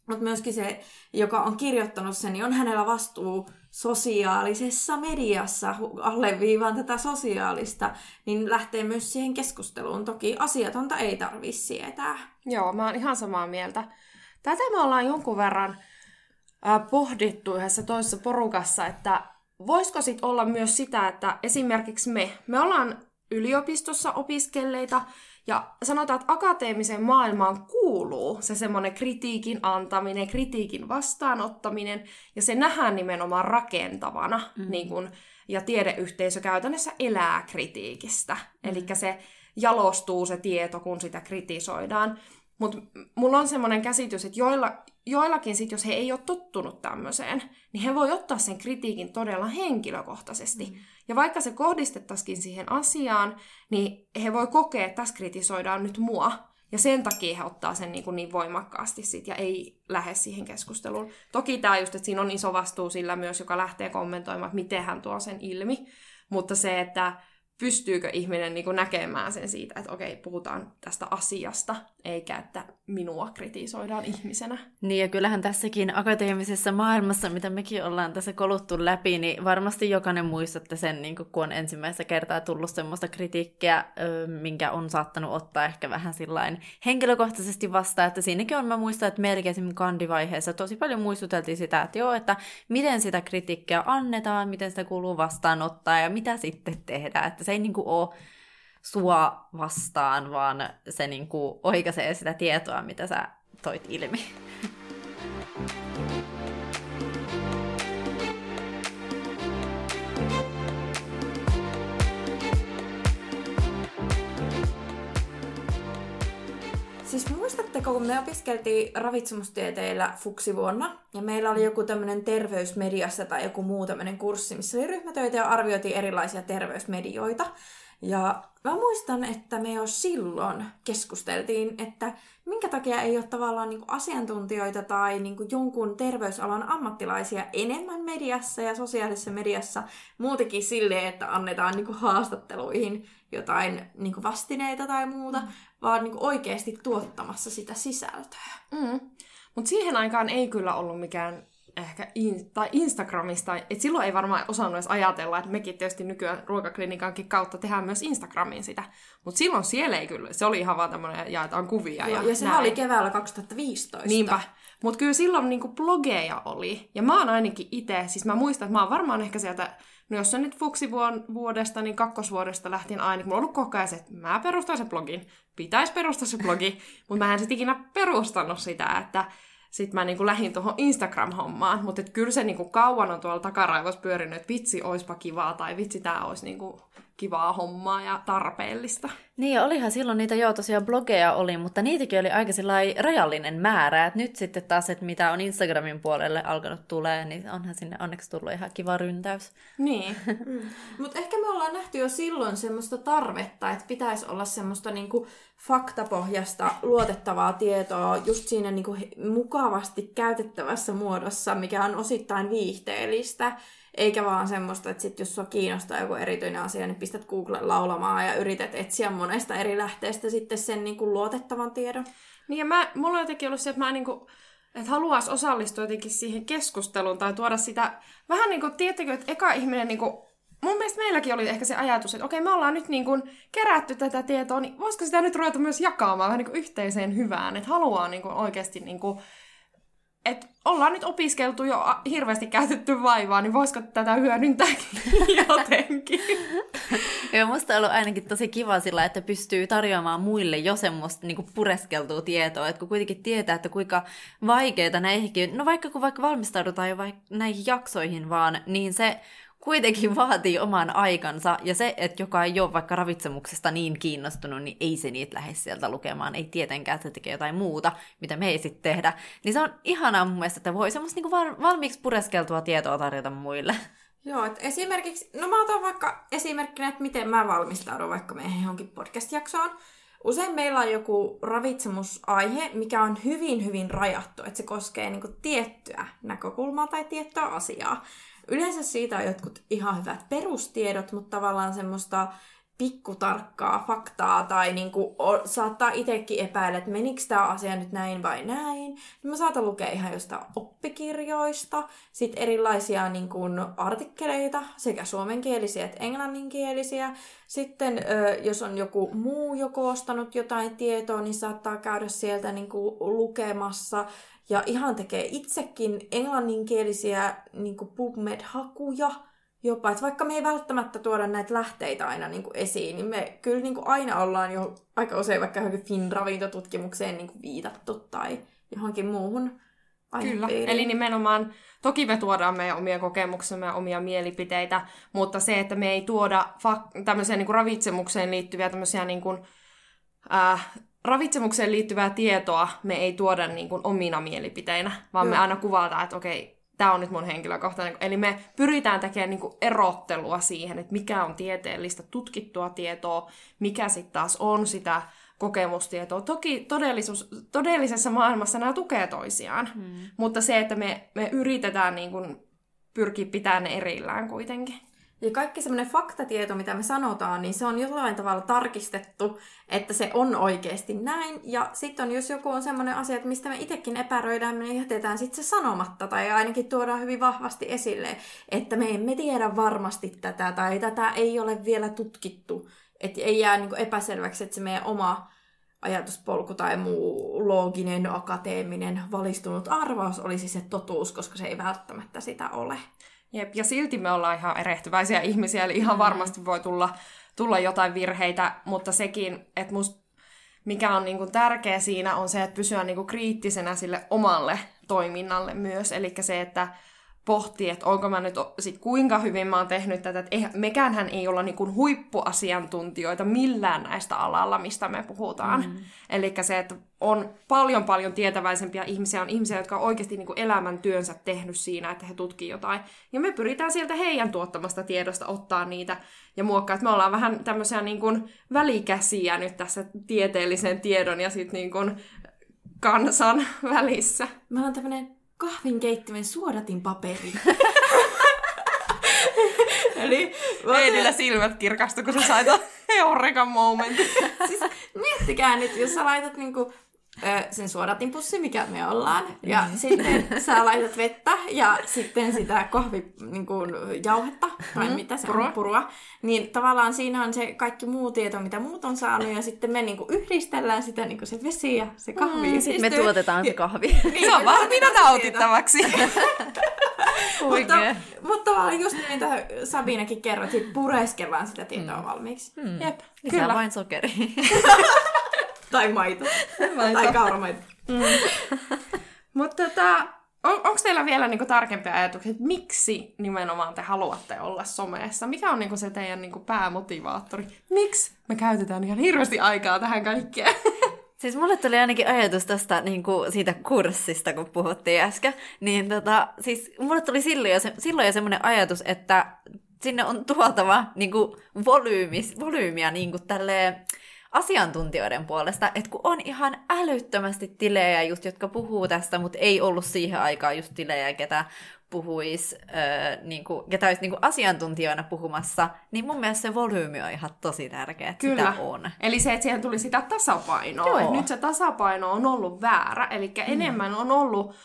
Mutta myöskin se, joka on kirjoittanut sen, niin on hänellä vastuu sosiaalisessa mediassa, alleviivaan tätä sosiaalista, niin lähtee myös siihen keskusteluun. Toki asiatonta ei tarvitse sietää. Joo, mä oon ihan samaa mieltä. Tätä me ollaan jonkun verran pohdittu yhdessä toisessa porukassa, että voisiko sit olla myös sitä, että esimerkiksi me, me ollaan yliopistossa opiskelleita, ja sanotaan, että akateemiseen maailmaan kuuluu se semmoinen kritiikin antaminen, kritiikin vastaanottaminen, ja se nähdään nimenomaan rakentavana, mm. niin kun, ja tiedeyhteisö käytännössä elää kritiikistä. Mm. Eli se jalostuu se tieto, kun sitä kritisoidaan. Mutta mulla on semmoinen käsitys, että joilla, joillakin sit, jos he ei ole tottunut tämmöiseen, niin he voi ottaa sen kritiikin todella henkilökohtaisesti. Mm. Ja vaikka se kohdistettaisiin siihen asiaan, niin he voi kokea, että tässä kritisoidaan nyt mua. Ja sen takia he ottaa sen niin, kuin niin voimakkaasti sit ja ei lähde siihen keskusteluun. Toki tämä just, että siinä on iso vastuu sillä myös, joka lähtee kommentoimaan, että miten hän tuo sen ilmi. Mutta se, että pystyykö ihminen niin näkemään sen siitä, että okei, puhutaan tästä asiasta, eikä että minua kritisoidaan ihmisenä. Niin ja kyllähän tässäkin akateemisessa maailmassa, mitä mekin ollaan tässä koluttu läpi, niin varmasti jokainen muistatte sen, niin kun on ensimmäistä kertaa tullut semmoista kritiikkiä, minkä on saattanut ottaa ehkä vähän sillain henkilökohtaisesti vastaan, että siinäkin on, mä muistan, että melkein esimerkiksi kandivaiheessa tosi paljon muistuteltiin sitä, että joo, että miten sitä kritiikkiä annetaan, miten sitä kuuluu vastaanottaa ja mitä sitten tehdään, että se ei niin ole sua vastaan, vaan se niin kuin oikaisee sitä tietoa, mitä sä toit ilmi. Siis muistatteko, kun me opiskeltiin ravitsemustieteillä fuksivuonna, ja meillä oli joku tämmöinen terveysmediassa tai joku muu tämmöinen kurssi, missä oli ryhmätöitä ja arvioitiin erilaisia terveysmedioita. Ja mä muistan, että me jo silloin keskusteltiin, että minkä takia ei ole tavallaan niin kuin asiantuntijoita tai niin kuin jonkun terveysalan ammattilaisia enemmän mediassa ja sosiaalisessa mediassa muutenkin silleen, että annetaan niin kuin haastatteluihin jotain niin vastineita tai muuta, mm. Vaan niin kuin oikeasti tuottamassa sitä sisältöä. Mm. Mutta siihen aikaan ei kyllä ollut mikään ehkä in, tai Instagramista, että silloin ei varmaan osannut edes ajatella, että mekin tietysti nykyään ruokaklinikankin kautta tehdään myös Instagramiin sitä, mutta silloin siellä ei kyllä, se oli ihan vaan tämmöinen, jaetaan kuvia ja Ja sehän oli keväällä 2015. Niinpä. Mutta kyllä silloin niinku blogeja oli, ja mä oon ainakin itse, siis mä muistan, että mä oon varmaan ehkä sieltä No jos on nyt vuodesta, niin kakkosvuodesta lähtien aina, mulla on ollut koko ajan se, että mä perustan se blogin, pitäisi perustaa se blogi, mutta mä en sitten ikinä perustanut sitä, että sitten mä niinku lähdin tuohon Instagram-hommaan, mutta kyllä se niinku kauan on tuolla takaraivossa pyörinyt, että vitsi, oispa kivaa, tai vitsi, tämä olisi niinku kivaa hommaa ja tarpeellista. Niin, ja olihan silloin niitä jo tosiaan blogeja oli, mutta niitäkin oli aika rajallinen määrä. Et nyt sitten taas, että mitä on Instagramin puolelle alkanut tulee, niin onhan sinne onneksi tullut ihan kiva ryntäys. Niin. mm. Mutta ehkä me ollaan nähty jo silloin semmoista tarvetta, että pitäisi olla semmoista niinku faktapohjasta luotettavaa tietoa just siinä niinku mukavasti käytettävässä muodossa, mikä on osittain viihteellistä. Eikä vaan semmoista, että sit jos sua kiinnostaa joku erityinen asia, niin pistät Google laulamaan ja yrität etsiä monesta eri lähteestä sitten sen niin kuin luotettavan tiedon. Niin ja mä, mulla on jotenkin ollut se, että mä niin kuin, että haluaisi osallistua jotenkin siihen keskusteluun tai tuoda sitä, vähän niin kuin, tiedättekö, että eka ihminen niin kuin, mun mielestä meilläkin oli ehkä se ajatus, että okei, me ollaan nyt niin kuin kerätty tätä tietoa, niin voisiko sitä nyt ruveta myös jakamaan vähän niin kuin yhteiseen hyvään, että haluaa niin kuin oikeasti niin kuin että ollaan nyt opiskeltu jo hirveästi käytetty vaivaa, niin voisiko tätä hyödyntääkin jotenkin? Joo, musta on ollut ainakin tosi kiva sillä, että pystyy tarjoamaan muille jo semmoista niin pureskeltua tietoa, että kun kuitenkin tietää, että kuinka vaikeita näihinkin, no vaikka kun vaikka valmistaudutaan jo vaikka näihin jaksoihin vaan, niin se kuitenkin vaatii oman aikansa, ja se, että joka ei ole vaikka ravitsemuksesta niin kiinnostunut, niin ei se niitä lähde sieltä lukemaan, ei tietenkään, että se tekee jotain muuta, mitä me ei sitten tehdä. Niin se on ihanaa mun mielestä, että voi semmoista niinku valmiiksi pureskeltua tietoa tarjota muille. Joo, että esimerkiksi, no mä otan vaikka esimerkkinä, että miten mä valmistaudun vaikka meidän johonkin podcast-jaksoon. Usein meillä on joku ravitsemusaihe, mikä on hyvin, hyvin rajattu, että se koskee niin tiettyä näkökulmaa tai tiettyä asiaa. Yleensä siitä on jotkut ihan hyvät perustiedot, mutta tavallaan semmoista pikkutarkkaa faktaa tai niinku, o, saattaa itsekin epäillä, että menikö tämä asia nyt näin vai näin. Niin mä saatan lukea ihan jostain oppikirjoista, sitten erilaisia niinku, artikkeleita, sekä suomenkielisiä että englanninkielisiä. Sitten jos on joku muu jo koostanut jotain tietoa, niin saattaa käydä sieltä niinku, lukemassa ja ihan tekee itsekin englanninkielisiä niin PubMed-hakuja jopa. Että vaikka me ei välttämättä tuoda näitä lähteitä aina niin kuin esiin, niin me kyllä niin kuin aina ollaan jo aika usein vaikka johonkin Fin-ravintotutkimukseen niin kuin viitattu tai johonkin muuhun Kyllä, eli nimenomaan, toki me tuodaan meidän omia kokemuksia ja omia mielipiteitä, mutta se, että me ei tuoda fak- tämmöisiä niin kuin ravitsemukseen liittyviä tämmöisiä niin kuin, äh, ravitsemukseen liittyvää tietoa me ei tuoda niin kuin omina mielipiteinä, vaan Joo. me aina kuvataan, että okei, tämä on nyt mun henkilökohtainen. Eli me pyritään tekemään niin kuin erottelua siihen, että mikä on tieteellistä tutkittua tietoa, mikä sitten taas on sitä kokemustietoa. Toki todellisuus, todellisessa maailmassa nämä tukee toisiaan, hmm. mutta se, että me, me yritetään niin kuin pyrkiä pitämään ne erillään kuitenkin. Ja kaikki semmoinen faktatieto, mitä me sanotaan, niin se on jollain tavalla tarkistettu, että se on oikeasti näin. Ja sitten jos joku on semmoinen asia, että mistä me itsekin epäröidään, me jätetään sitten se sanomatta tai ainakin tuodaan hyvin vahvasti esille, että me emme tiedä varmasti tätä tai tätä ei ole vielä tutkittu. Että ei jää niin epäselväksi, että se meidän oma ajatuspolku tai muu looginen, akateeminen, valistunut arvaus olisi se totuus, koska se ei välttämättä sitä ole. Jep, ja silti me ollaan ihan erehtyväisiä ihmisiä, eli ihan varmasti voi tulla, tulla jotain virheitä, mutta sekin, että must, mikä on niinku tärkeä siinä, on se, että pysyä niinku kriittisenä sille omalle toiminnalle myös. Eli se, että pohtii, että onko mä nyt sit kuinka hyvin mä oon tehnyt tätä. Että eihän, mekäänhän ei olla niinku huippuasiantuntijoita millään näistä alalla, mistä me puhutaan. Mm. Eli se, että on paljon paljon tietäväisempiä ihmisiä, on ihmisiä, jotka on oikeasti niinku elämäntyönsä tehnyt siinä, että he tutkii jotain. Ja me pyritään sieltä heidän tuottamasta tiedosta ottaa niitä ja muokkaa. Että me ollaan vähän tämmöisiä niinku välikäsiä nyt tässä tieteellisen tiedon ja sitten niinku kansan välissä. Meillä on tämmöinen kahvinkeittimen suodatin paperi. Eli Eedillä silmät kirkastu, kun sä sait Eureka momentin. siis miettikää nyt, jos sä laitat niinku, ö, sen suodatinpussi, mikä me ollaan, ja Mm. sitten sä laitat vettä ja sitten sitä kahvi, niinku, jauhetta, tai mitä se Mm. purua. on, purua, niin tavallaan siinä on se kaikki muu tieto, mitä muut on saanut, ja sitten me niinku yhdistellään sitä niinku se vesi ja se kahvi. Mm, sitten me tuotetaan se kahvi. Niin, Se on valmiina nautittavaksi. Mutta, mutta tavallaan just niin, mitä Sabinakin kerroit, että pureskellaan sitä tietoa valmiiksi. Mm. Jep, Lisää kyllä. vain sokeria. Tai maito. Maito. tai kauramaito. Mutta tota, on, onko teillä vielä niinku tarkempia ajatuksia, että miksi nimenomaan te haluatte olla somessa? Mikä on niinku se teidän niinku päämotivaattori? Miksi me käytetään ihan hirveästi aikaa tähän kaikkeen? Siis mulle tuli ainakin ajatus tästä niin kuin siitä kurssista, kun puhuttiin äsken. Niin tota, siis mulle tuli silloin jo, se, silloin jo semmoinen ajatus, että sinne on tuotava niin kuin volyymis, volyymiä niin kuin tälleen asiantuntijoiden puolesta, että kun on ihan älyttömästi tilejä just, jotka puhuu tästä, mutta ei ollut siihen aikaan just tilejä, ketä puhuisi, öö, niin kuin, ketä olisi niin kuin asiantuntijoina puhumassa, niin mun mielestä se volyymi on ihan tosi tärkeä, että Kyllä. sitä on. Eli se, että siihen tuli sitä tasapainoa. Joo. Nyt se tasapaino on ollut väärä, eli mm. enemmän on ollut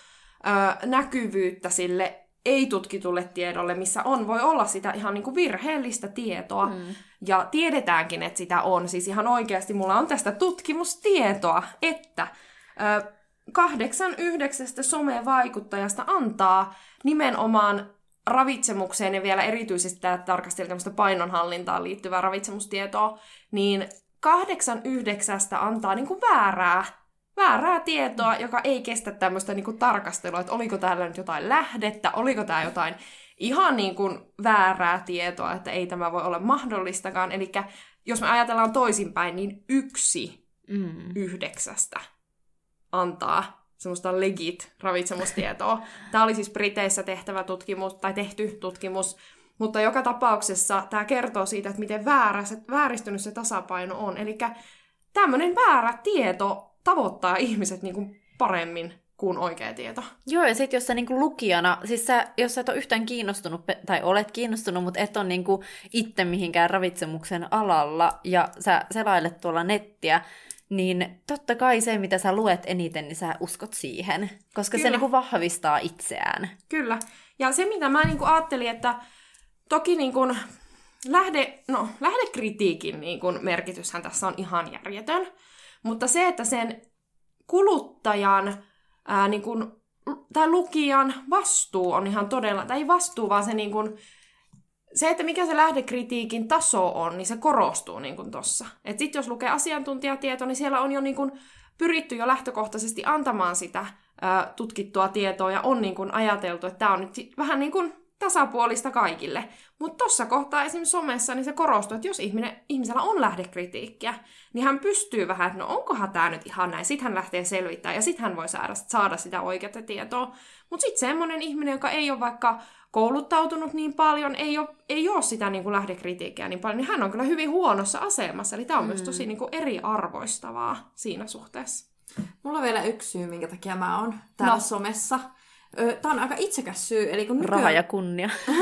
ö, näkyvyyttä sille ei-tutkitulle tiedolle, missä on, voi olla sitä ihan niin kuin virheellistä tietoa. Mm. Ja tiedetäänkin, että sitä on. Siis ihan oikeasti mulla on tästä tutkimustietoa, että ö, kahdeksan yhdeksästä somevaikuttajasta antaa nimenomaan ravitsemukseen ja vielä erityisesti tämä tarkasteli tämmöistä painonhallintaan liittyvää ravitsemustietoa, niin kahdeksan yhdeksästä antaa niinku väärää, väärää tietoa, joka ei kestä tämmöistä niinku tarkastelua, että oliko täällä nyt jotain lähdettä, oliko tämä jotain ihan niin kuin väärää tietoa, että ei tämä voi olla mahdollistakaan. Eli jos me ajatellaan toisinpäin, niin yksi Mm. yhdeksästä antaa semmoista legit ravitsemustietoa. Tämä oli siis Briteissä tehtävä tutkimus, tai tehty tutkimus, mutta joka tapauksessa tämä kertoo siitä, että miten väärä se, vääristynyt se tasapaino on. Eli tämmöinen väärä tieto tavoittaa ihmiset niin kuin paremmin kuin oikea tieto. Joo, ja sitten jos sä niinku lukijana, siis sä, jos sä et ole yhtään kiinnostunut, tai olet kiinnostunut, mutta et ole niinku itse mihinkään ravitsemuksen alalla, ja sä selailet tuolla nettiä, niin totta kai se, mitä sä luet eniten, niin sä uskot siihen, koska Kyllä. se niinku vahvistaa itseään. Kyllä. Ja se, mitä mä niin kuin ajattelin, että toki niin kuin lähde, no, lähdekritiikin niin kuin merkityshän tässä on ihan järjetön, mutta se, että sen kuluttajan ää, niin kuin, tai lukijan vastuu on ihan todella, tai ei vastuu, vaan se niin kuin, se, että mikä se lähdekritiikin taso on, niin se korostuu niin kuin tossa. Et sit jos lukee asiantuntijatietoa, niin siellä on jo niin kuin pyritty jo lähtökohtaisesti antamaan sitä ö, tutkittua tietoa ja on niin kuin ajateltu, että tämä on nyt vähän niin kuin tasapuolista kaikille. Mutta tuossa kohtaa esimerkiksi somessa niin se korostuu, että jos ihminen, ihmisellä on lähdekritiikkiä, niin hän pystyy vähän, että no onkohan tämä nyt ihan näin. Sitten hän lähtee selvittämään ja sitten hän voi saada, saada sitä oikeaa tietoa. Mutta sitten semmoinen ihminen, joka ei ole vaikka kouluttautunut niin paljon, ei ole, ei ole sitä niin kuin lähdekritiikkiä niin paljon, niin hän on kyllä hyvin huonossa asemassa. Eli tämä on mm. myös tosi niin kuin eriarvoistavaa siinä suhteessa. Mulla on vielä yksi syy, minkä takia mä oon täällä no. somessa. Tämä on aika itsekäs syy. Eli kun nykyään... Raha ja kunnia.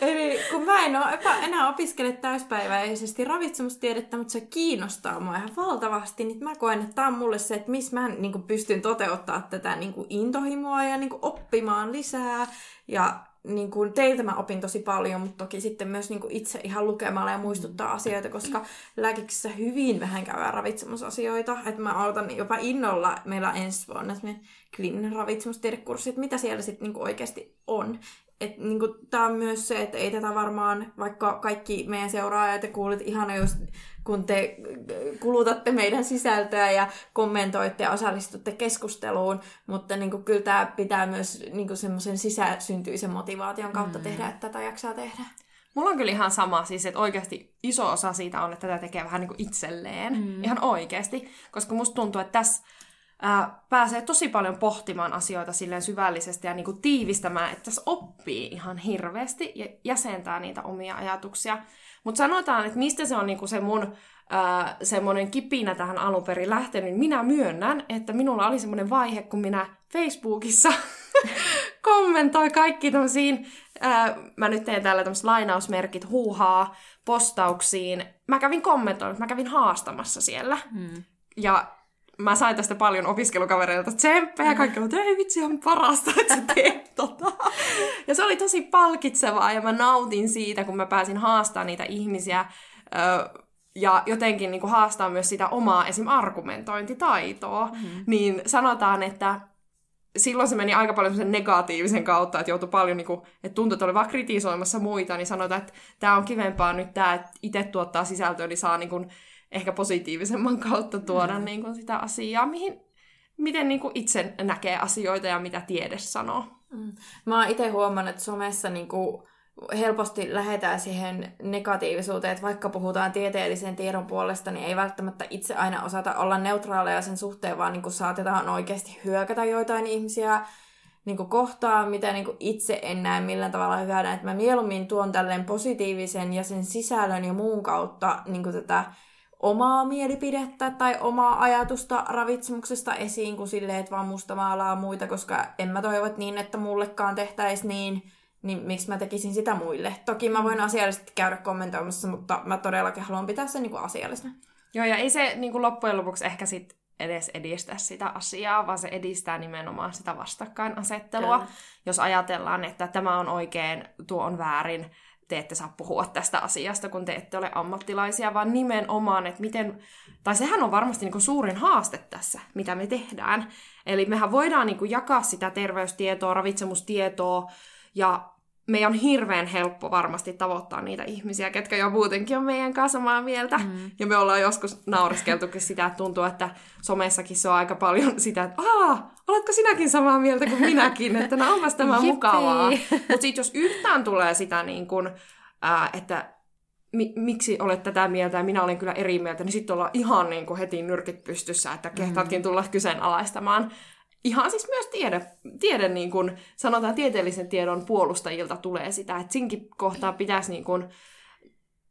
Eli kun mä en ole enää opiskele täyspäiväisesti ravitsemustiedettä, mutta se kiinnostaa mua ihan valtavasti, niin mä koen, että tämä on mulle se, että missä mä niin pystyn toteuttaa tätä niin intohimoa ja niin oppimaan lisää. Ja niin kuin teiltä mä opin tosi paljon, mutta toki sitten myös niin kuin itse ihan lukemalla ja muistuttaa asioita, koska lääkiksessä hyvin vähän käydään ravitsemusasioita. Että mä odotan jopa innolla, meillä on ensi vuonna kliininen ravitsemustiedekurssi, että mitä siellä sitten niin oikeasti on. Et, niin kuin, tää on myös se, että ei tätä varmaan, vaikka kaikki meidän seuraajat ja kuulit ihana just kun te kulutatte meidän sisältöä ja kommentoitte ja osallistutte keskusteluun, mutta niin kuin, kyllä tämä pitää myös niin semmoisen sisäsyntyisen motivaation kautta mm. tehdä, että tätä jaksaa tehdä. Mulla on kyllä ihan sama, siis että oikeasti iso osa siitä on, että tätä tekee vähän niin kuin itselleen, mm. ihan oikeasti, koska musta tuntuu, että tässä ää, pääsee tosi paljon pohtimaan asioita silleen syvällisesti ja niin kuin tiivistämään, että tässä oppii ihan hirveästi ja jäsentää niitä omia ajatuksia. Mutta sanotaan, että mistä se on niinku se mun äh, semmoinen kipinä tähän alun perin lähtenyt. Minä myönnän, että minulla oli semmoinen vaihe, kun minä Facebookissa kommentoin kaikki tämmöisiin, äh, mä nyt teen täällä tämmöiset lainausmerkit, huuhaa, postauksiin. Mä kävin kommentoimaan, mä kävin haastamassa siellä. Hmm. Ja mä sain tästä paljon opiskelukavereilta tsemppejä, kaikki että ei vitsi, on parasta, että sä teet tota. Ja se oli tosi palkitsevaa ja mä nautin siitä, kun mä pääsin haastamaan niitä ihmisiä ja jotenkin niin kuin haastaa myös sitä omaa esim. argumentointitaitoa, mm-hmm. niin sanotaan, että silloin se meni aika paljon sen negatiivisen kautta, että joutui paljon, niin kuin, että tuntui, että oli vaan kritisoimassa muita, niin sanotaan, että tämä on kivempaa nyt tämä, että itse tuottaa sisältöä, niin saa niin kuin, ehkä positiivisemman kautta tuoda mm. niin kuin sitä asiaa, mihin, miten niin kuin itse näkee asioita ja mitä tiede sanoo. Mm. Mä oon itse huomannut, että somessa niin kuin helposti lähetään siihen negatiivisuuteen, että vaikka puhutaan tieteellisen tiedon puolesta, niin ei välttämättä itse aina osata olla neutraaleja sen suhteen, vaan niin kuin saatetaan oikeasti hyökätä joitain ihmisiä niin kuin kohtaan, mitä niin kuin itse en näe millään tavalla hyvänä. Että mä mieluummin tuon tälleen positiivisen ja sen sisällön ja muun kautta niin kuin tätä omaa mielipidettä tai omaa ajatusta ravitsemuksesta esiin kuin silleen, että vaan musta maalaa muita, koska en mä toivo niin, että mullekaan tehtäisiin niin, niin miksi mä tekisin sitä muille. Toki mä voin asiallisesti käydä kommentoimassa, mutta mä todellakin haluan pitää sen niin kuin asiallisena. Joo, ja ei se niin kuin loppujen lopuksi ehkä sit edes edistä sitä asiaa, vaan se edistää nimenomaan sitä vastakkainasettelua. Kyllä. Jos ajatellaan, että tämä on oikein, tuo on väärin, te ette saa puhua tästä asiasta, kun te ette ole ammattilaisia, vaan nimenomaan, että miten, tai sehän on varmasti niin kuin suurin haaste tässä, mitä me tehdään. Eli mehän voidaan niin kuin jakaa sitä terveystietoa, ravitsemustietoa, ja meidän on hirveän helppo varmasti tavoittaa niitä ihmisiä, ketkä jo muutenkin on meidän kanssa samaa mieltä. Mm. Ja me ollaan joskus naureskeltukin sitä, että tuntuu, että somessakin se on aika paljon sitä, että Aa, oletko sinäkin samaa mieltä kuin minäkin, että no onpas tämä mukavaa. Mutta sitten jos yhtään tulee sitä niin kuin, ää, että mi- miksi olet tätä mieltä ja minä olen kyllä eri mieltä, niin sitten ollaan ihan niin kuin heti nyrkit pystyssä, että kehtaatkin tulla kyseenalaistamaan ihan siis myös tiede, tiede niin kuin, sanotaan tieteellisen tiedon puolustajilta tulee sitä, että sinkin kohtaa pitäisi niin kuin,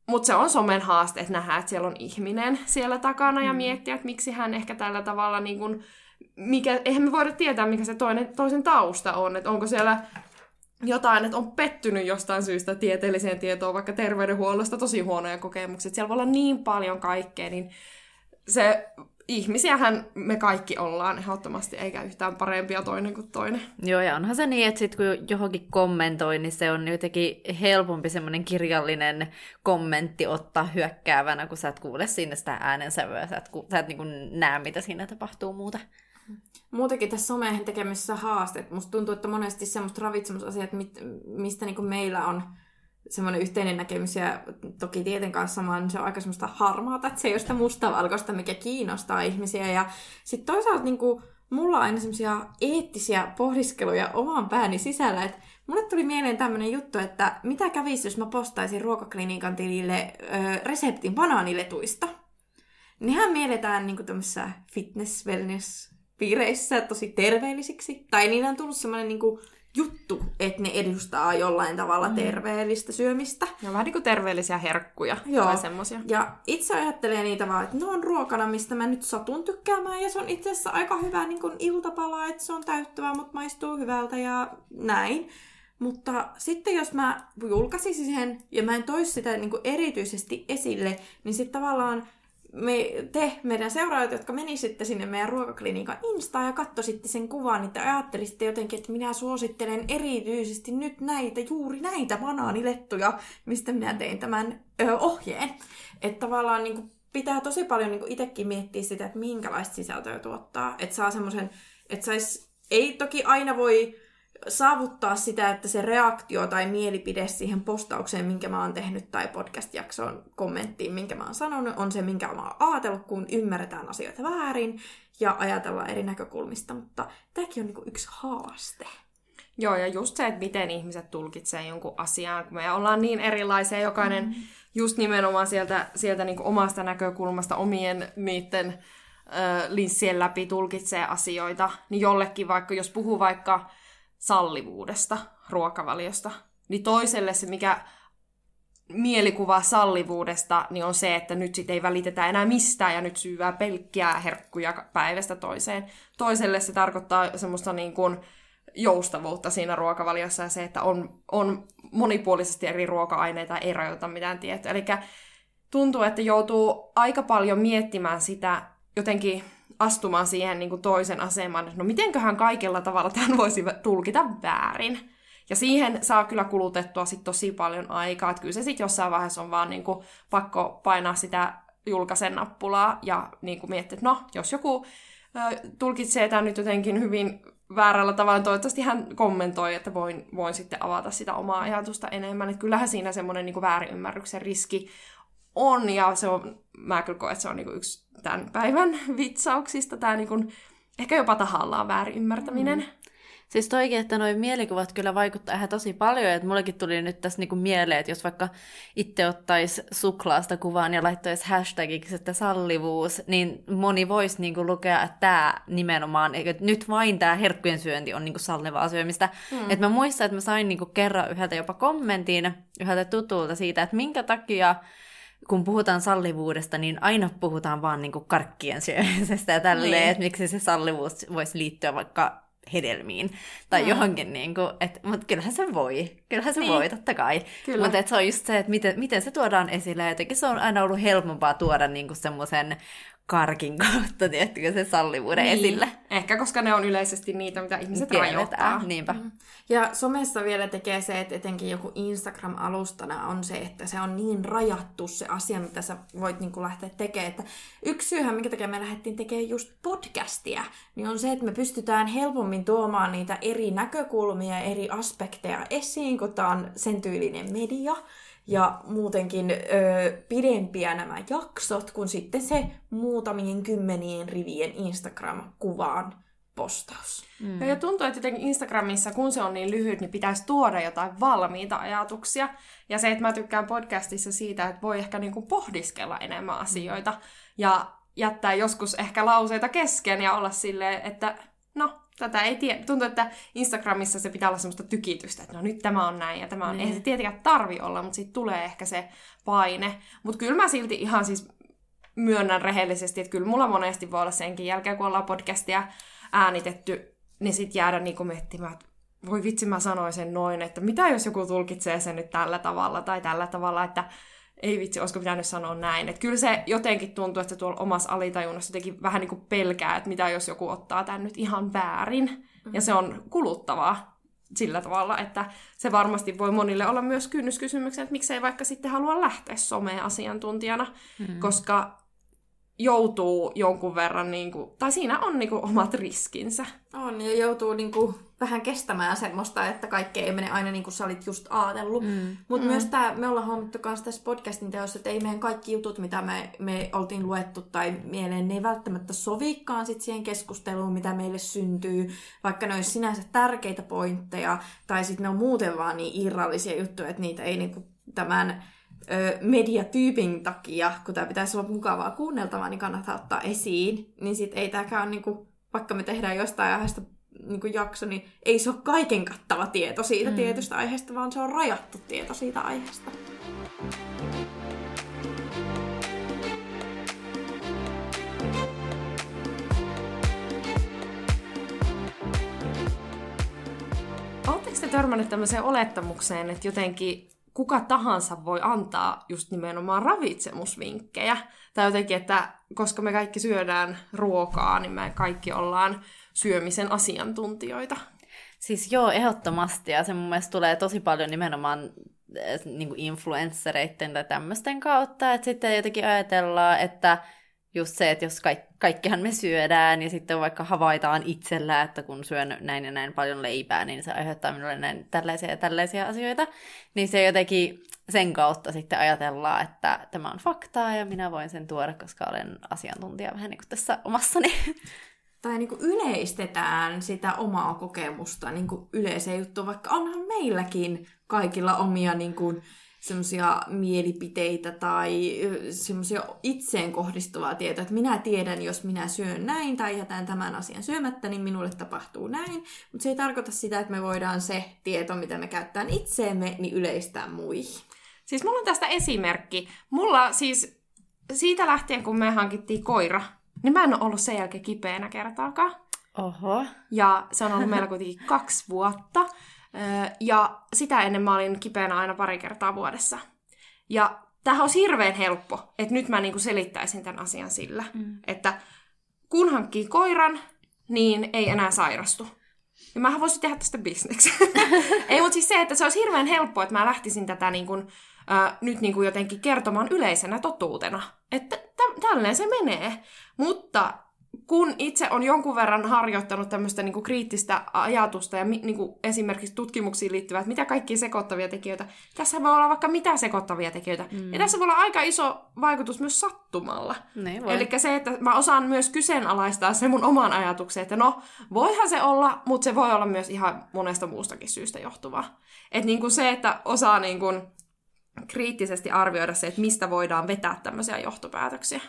mutta se on somen haaste, että nähdään, että siellä on ihminen siellä takana ja mm. miettiä, että miksi hän ehkä tällä tavalla, niin kuin, mikä, eihän me voida tietää, mikä se toinen, toisen tausta on, että onko siellä jotain, että on pettynyt jostain syystä tieteelliseen tietoon, vaikka terveydenhuollosta tosi huonoja kokemuksia. Siellä voi olla niin paljon kaikkea, niin se ihmisiähän me kaikki ollaan ehdottomasti, eikä yhtään parempia toinen kuin toinen. Joo, ja onhan se niin, että sit kun johonkin kommentoi, niin se on jotenkin helpompi semmoinen kirjallinen kommentti ottaa hyökkäävänä, kun sä et kuule sinne sitä äänensävyä, sä et, sä et niin kuin näe, mitä siinä tapahtuu muuta. Muutenkin tässä someen tekemisessä haasteet. Musta tuntuu, että monesti semmoiset ravitsemusasiat, mistä niin kuin meillä on semmoinen yhteinen näkemys ja toki tieten kanssa niin se on aika semmoista harmaata, että se ei ole sitä mustavalkoista, mikä kiinnostaa ihmisiä. Ja sitten toisaalta niin kuin, mulla on aina semmoisia eettisiä pohdiskeluja oman pääni sisällä, että mulle tuli mieleen tämmöinen juttu, että mitä kävisi, jos mä postaisin ruokaklinikan tilille ö, reseptin banaaniletuista. Nehän mielletään niin tämmöisissä fitness, wellness piireissä tosi terveellisiksi. Tai niillä on tullut semmoinen niin juttu, että ne edustaa jollain tavalla mm. terveellistä syömistä. Ja vähän niin kuin terveellisiä herkkuja Joo. tai semmosia. Ja itse ajattelee niitä vaan, että ne on ruokana, mistä mä nyt satun tykkäämään. Ja se on itse asiassa aika hyvä niin kuin iltapala, että se on täyttävää, mutta maistuu hyvältä ja näin. Mutta sitten jos mä julkaisisin sen ja mä en toisi sitä niin kuin erityisesti esille, niin sitten tavallaan me, te, meidän seuraajat, jotka menisitte sinne meidän ruokaklinikan Instaan ja katsoisitte sen kuvan, niin te ajattelisitte jotenkin, että minä suosittelen erityisesti nyt näitä, juuri näitä banaanilettuja, mistä minä tein tämän ö, ohjeen. Että tavallaan niin kuin, pitää tosi paljon niin itsekin miettiä sitä, että minkälaista sisältöä tuottaa. Että saa semmoisen, että sais, ei toki aina voi saavuttaa sitä, että se reaktio tai mielipide siihen postaukseen, minkä mä oon tehnyt, tai podcast-jaksoon kommenttiin, minkä mä oon sanonut, on se, minkä mä oon ajatellut, kun ymmärretään asioita väärin ja ajatellaan eri näkökulmista, mutta tämäkin on niinku yksi haaste. Joo, ja just se, että miten ihmiset tulkitsee jonkun asian, kun me ollaan niin erilaisia, jokainen mm. just nimenomaan sieltä, sieltä niin omasta näkökulmasta, omien niiden ö, linssien läpi tulkitsee asioita, niin jollekin vaikka, jos puhuu vaikka sallivuudesta, ruokavaliosta, niin toiselle se, mikä mielikuva sallivuudesta, niin on se, että nyt sit ei välitetä enää mistään ja nyt syyvää pelkkiä herkkuja päivästä toiseen. Toiselle se tarkoittaa semmoista niin kuin joustavuutta siinä ruokavaliossa ja se, että on, on monipuolisesti eri ruoka-aineita, ei rajoita mitään tiettyä. Eli tuntuu, että joutuu aika paljon miettimään sitä jotenkin astumaan siihen niin kuin toisen asemaan, että no mitenköhän kaikella tavalla tämän voisi tulkita väärin. Ja siihen saa kyllä kulutettua sit tosi paljon aikaa, että kyllä se sitten jossain vaiheessa on vaan niin kuin pakko painaa sitä julkaisen nappulaa ja niin kuin miettiä, että no, jos joku ö, tulkitsee tämän nyt jotenkin hyvin väärällä tavalla, niin toivottavasti hän kommentoi, että voin, voin sitten avata sitä omaa ajatusta enemmän. Että kyllähän siinä semmoinen niin väärinymmärryksen riski on, ja se on, mä kyllä koen, että se on niinku yksi tämän päivän vitsauksista, tämä niinku, ehkä jopa tahallaan väärin ymmärtäminen. Mm. Siis toikin, että noin mielikuvat kyllä vaikuttaa ihan tosi paljon, että mullekin tuli nyt tässä niinku mieleen, että jos vaikka itse ottaisi suklaasta kuvaan ja laittaisi hashtagiksi, että sallivuus, niin moni voisi niinku lukea, että tämä nimenomaan, että nyt vain tämä herkkujen syönti on niinku sallivaa syömistä. Mm. Että mä muistan, että mä sain niinku kerran yhdeltä jopa kommentin yhdeltä tutulta siitä, että minkä takia kun puhutaan sallivuudesta, niin aina puhutaan vaan niin kuin karkkien syömisestä ja tälleen, niin. että miksi se sallivuus voisi liittyä vaikka hedelmiin tai mm. johonkin, niin kuin, et, mutta kyllähän se voi, kyllähän se niin. voi, totta kai. Mutta se on just se, että miten, miten se tuodaan esille, jotenkin se on aina ollut helpompaa tuoda niin semmoisen karkin kautta, tiettikö se sallivuuden niin. esille. Ehkä koska ne on yleisesti niitä, mitä ihmiset Tiedetään, rajoittaa. Niinpä. Mm. Ja somessa vielä tekee se, että etenkin joku Instagram-alustana on se, että se on niin rajattu se asia, mitä sä voit niin kuin lähteä tekemään. Että yksi syyhän, minkä takia me lähdettiin tekemään just podcastia, niin on se, että me pystytään helpommin tuomaan niitä eri näkökulmia ja eri aspekteja esiin, kun tämä on sen tyylinen media ja muutenkin ö, pidempiä nämä jaksot kuin sitten se muutamien kymmenien rivien Instagram-kuvaan postaus. Mm. Ja tuntuu, että jotenkin Instagramissa, kun se on niin lyhyt, niin pitäisi tuoda jotain valmiita ajatuksia. Ja se, että mä tykkään podcastissa siitä, että voi ehkä niinku pohdiskella enemmän asioita ja jättää joskus ehkä lauseita kesken ja olla silleen, että tätä ei tiedä. Tuntuu, että Instagramissa se pitää olla semmoista tykitystä, että no nyt tämä on näin ja tämä on... Mm. Eihän se tietenkään tarvi olla, mutta siitä tulee ehkä se paine. Mutta kyllä mä silti ihan siis myönnän rehellisesti, että kyllä mulla monesti voi olla senkin jälkeen, kun ollaan podcastia äänitetty, niin sitten jäädä niinku miettimään, että voi vitsi mä sanoin sen noin, että mitä jos joku tulkitsee sen nyt tällä tavalla tai tällä tavalla, että ei vitsi, olisiko pitänyt sanoa näin. Että kyllä se jotenkin tuntuu, että tuolla omassa alitajunnassa jotenkin vähän niin kuin pelkää, että mitä jos joku ottaa tämän nyt ihan väärin. Mm-hmm. Ja se on kuluttavaa sillä tavalla, että se varmasti voi monille olla myös kynnyskysymyksen, että miksei vaikka sitten halua lähteä someen asiantuntijana, mm-hmm. koska joutuu jonkun verran, niin kuin, tai siinä on niin kuin, omat riskinsä. On, ja joutuu niinku vähän kestämään semmoista, että kaikki ei mene aina niin kuin sä olit just ajatellut. Mm. Mutta mm. myös tämä, me ollaan huomattu myös tässä podcastin teossa, että ei meidän kaikki jutut, mitä me, me oltiin luettu tai mieleen, ne ei välttämättä sovikaan sit siihen keskusteluun, mitä meille syntyy, vaikka ne olisi sinänsä tärkeitä pointteja, tai sitten ne on muuten vaan niin irrallisia juttuja, että niitä ei niinku tämän ö, mediatyypin takia, kun tämä pitäisi olla mukavaa kuunneltavaa, niin kannattaa ottaa esiin. Niin sitten ei tämäkään ole, niinku, vaikka me tehdään jostain aiheesta niin jakso, niin ei se ole kaiken kattava tieto siitä mm. tietystä aiheesta, vaan se on rajattu tieto siitä aiheesta. Oletteko te törmännyt tämmöiseen olettamukseen, että jotenkin kuka tahansa voi antaa just nimenomaan ravitsemusvinkkejä? Tai jotenkin, että koska me kaikki syödään ruokaa, niin me kaikki ollaan syömisen asiantuntijoita. Siis joo, ehdottomasti. Ja se mun mielestä tulee tosi paljon nimenomaan eh, niin influenssereiden tai tämmöisten kautta, että sitten jotenkin ajatellaan, että just se, että jos kaikki, kaikkihan me syödään ja sitten vaikka havaitaan itsellä, että kun syön näin ja näin paljon leipää, niin se aiheuttaa minulle näin tällaisia ja tällaisia asioita, niin se jotenkin sen kautta sitten ajatellaan, että tämä on faktaa ja minä voin sen tuoda, koska olen asiantuntija vähän niin kuin tässä omassani. Tai niin kuin yleistetään sitä omaa kokemusta niin kuin yleiseen juttuun, vaikka onhan meilläkin kaikilla omia niin kuin, semmoisia mielipiteitä tai semmoisia itseen kohdistuvaa tietoa, että minä tiedän, jos minä syön näin tai jätän tämän asian syömättä, niin minulle tapahtuu näin. Mutta se ei tarkoita sitä, että me voidaan se tieto, mitä me käytetään itseemme, niin yleistää muihin. Siis mulla on tästä esimerkki. Mulla siis siitä lähtien, kun me hankittiin koira, niin mä en ole ollut sen jälkeen kipeänä kertaakaan. Oho. Ja se on ollut meillä kuitenkin kaksi vuotta. Ja sitä ennen mä olin kipeänä aina pari kertaa vuodessa. Ja tämähän on hirveän helppo, että nyt mä niinku selittäisin tämän asian sillä, mm. että kun hankkii koiran, niin ei enää sairastu. Ja mähän voisin tehdä tästä bisneksen. ei, mutta siis se, että se olisi hirveän helppoa, että mä lähtisin tätä niin kuin, äh, nyt niin kuin jotenkin kertomaan yleisenä totuutena. Että tä- tälleen se menee. Mutta kun itse on jonkun verran harjoittanut tämmöistä niin kuin kriittistä ajatusta ja niin kuin esimerkiksi tutkimuksiin liittyvät, mitä kaikki sekoittavia tekijöitä, tässä voi olla vaikka mitä sekoittavia tekijöitä. Mm. Ja tässä voi olla aika iso vaikutus myös sattumalla. Niin Eli se, että mä osaan myös kyseenalaistaa se mun oman ajatuksen, että no, voihan se olla, mutta se voi olla myös ihan monesta muustakin syystä johtuvaa. Että niin kuin se, että osaa niin kuin kriittisesti arvioida se, että mistä voidaan vetää tämmöisiä johtopäätöksiä.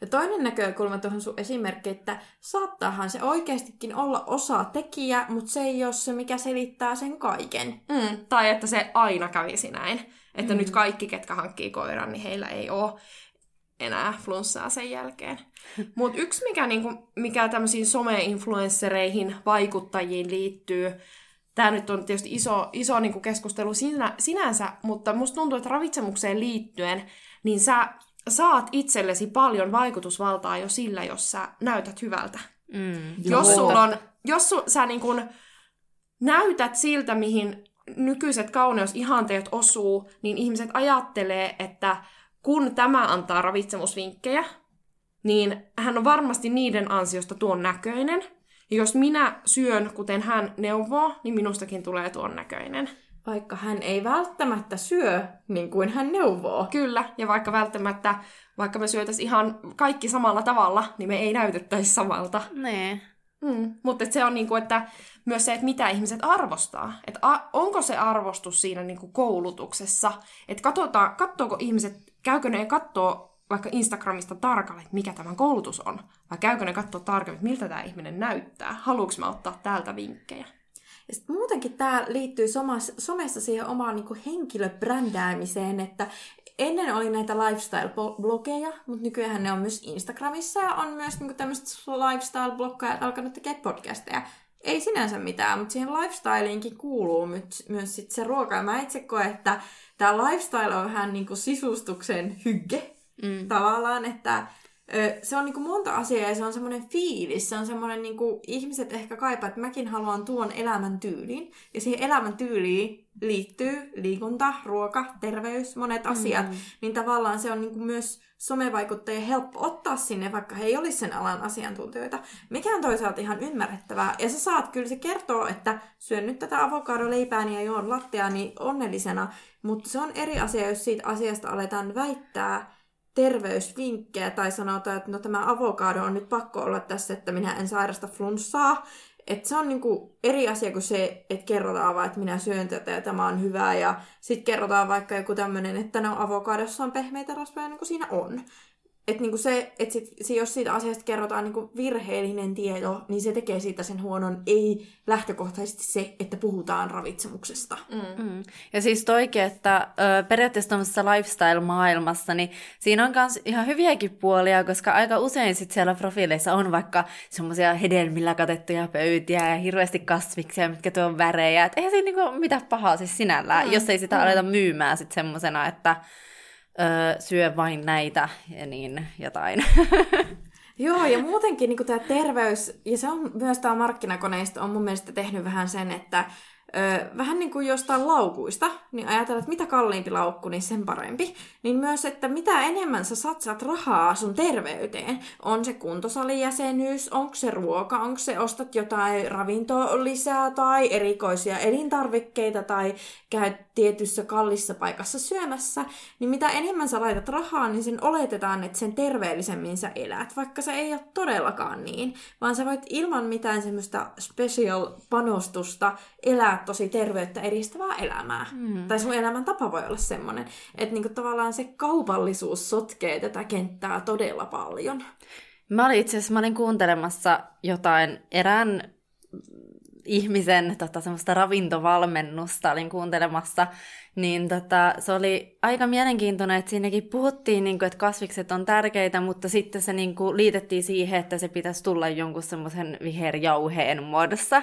Ja toinen näkökulma tuohon sun esimerkki, että saattaahan se oikeastikin olla osa tekijä, mutta se ei ole se, mikä selittää sen kaiken. Mm, tai että se aina kävisi näin. Että mm. nyt kaikki, ketkä hankkii koiran, niin heillä ei ole enää flunssaa sen jälkeen. Mutta yksi, mikä, niinku, mikä tämmöisiin some-influenssereihin, vaikuttajiin liittyy, tämä nyt on tietysti iso, iso niin kuin keskustelu sinä, sinänsä, mutta musta tuntuu, että ravitsemukseen liittyen, niin sä saat itsellesi paljon vaikutusvaltaa jo sillä, jos sä näytät hyvältä. Mm, jos sulla on, jos su, sä niin kuin näytät siltä, mihin nykyiset kauneusihanteet osuu, niin ihmiset ajattelee, että kun tämä antaa ravitsemusvinkkejä, niin hän on varmasti niiden ansiosta tuon näköinen – ja jos minä syön, kuten hän neuvoo, niin minustakin tulee tuon näköinen. Vaikka hän ei välttämättä syö niin kuin hän neuvoo. Kyllä, ja vaikka välttämättä, vaikka me syötäisiin ihan kaikki samalla tavalla, niin me ei näytettäisi samalta. Nee. Mm. Mutta se on niinku, että myös se, että mitä ihmiset arvostaa. Että a- onko se arvostus siinä niinku koulutuksessa. Että katsotaan, katsoako ihmiset, käykö ne katsoo vaikka Instagramista tarkalleen, että mikä tämän koulutus on, vai käykö ne katsoa tarkemmin, miltä tämä ihminen näyttää, haluanko mä ottaa täältä vinkkejä. Ja sitten muutenkin tämä liittyy somessa siihen omaan niin henkilöbrändäämiseen, että ennen oli näitä lifestyle-blogeja, mutta nykyään ne on myös Instagramissa ja on myös niin tämmöiset lifestyle-bloggajat alkanut tekemään podcasteja. Ei sinänsä mitään, mutta siihen lifestyleinkin kuuluu myös, myös sit se ruoka. Ja mä itse koen, että tämä lifestyle on vähän niin kuin sisustuksen hygge, Mm. Tavallaan, että se on niinku monta asiaa ja se on semmoinen fiilis. Se on semmoinen, niinku, ihmiset ehkä kaipaa, että mäkin haluan tuon elämäntyylin. Ja siihen elämäntyyliin liittyy liikunta, ruoka, terveys, monet asiat. Mm. Niin tavallaan se on niinku myös somevaikuttajien helppo ottaa sinne, vaikka he ei olisi sen alan asiantuntijoita. Mikä on toisaalta ihan ymmärrettävää. Ja sä saat, kyllä se kertoo, että syön nyt tätä avokadoleipääni ja juon latteani onnellisena. Mutta se on eri asia, jos siitä asiasta aletaan väittää, terveysvinkkejä tai sanotaan, että no tämä avokado on nyt pakko olla tässä, että minä en sairasta flunssaa. Että se on niinku eri asia kuin se, että kerrotaan vaan, että minä syön tätä ja tämä on hyvää. Ja sitten kerrotaan vaikka joku tämmöinen, että no avokadossa on pehmeitä rasvoja, niin kuin siinä on että niinku se, että sit, se, jos siitä asiasta kerrotaan niinku virheellinen tieto, niin se tekee siitä sen huonon, ei lähtökohtaisesti se, että puhutaan ravitsemuksesta. Mm. Mm. Ja siis toikin, että ö, periaatteessa tämmöisessä lifestyle-maailmassa, niin siinä on myös ihan hyviäkin puolia, koska aika usein sit siellä profiileissa on vaikka semmoisia hedelmillä katettuja pöytiä ja hirveästi kasviksia, mitkä tuo värejä. Et eihän siinä niinku mitään pahaa siis sinällään, mm. jos ei sitä mm. aleta myymään sitten semmoisena, että öö, syö vain näitä ja niin jotain. Joo, ja muutenkin niin tämä terveys, ja se on myös tämä markkinakoneisto on mun mielestä tehnyt vähän sen, että ö, vähän niin kuin jostain laukuista, niin ajatellaan, että mitä kalliimpi laukku, niin sen parempi. Niin myös, että mitä enemmän sä satsaat rahaa sun terveyteen, on se kuntosalijäsenyys, onko se ruoka, onko se ostat jotain ravintolisää tai erikoisia elintarvikkeita tai käyt tietyssä kallissa paikassa syömässä, niin mitä enemmän sä laitat rahaa, niin sen oletetaan, että sen terveellisemmin sä elät, vaikka se ei ole todellakaan niin, vaan sä voit ilman mitään semmoista special-panostusta elää tosi terveyttä edistävää elämää. Mm. Tai sun elämäntapa voi olla semmoinen, että niinku tavallaan se kaupallisuus sotkee tätä kenttää todella paljon. Mä olin itse asiassa, mä olin kuuntelemassa jotain erään ihmisen tota, semmoista ravintovalmennusta olin kuuntelemassa, niin tota, se oli aika mielenkiintoinen, että siinäkin puhuttiin, niin kuin, että kasvikset on tärkeitä, mutta sitten se niin kuin, liitettiin siihen, että se pitäisi tulla jonkun semmoisen viherjauheen muodossa.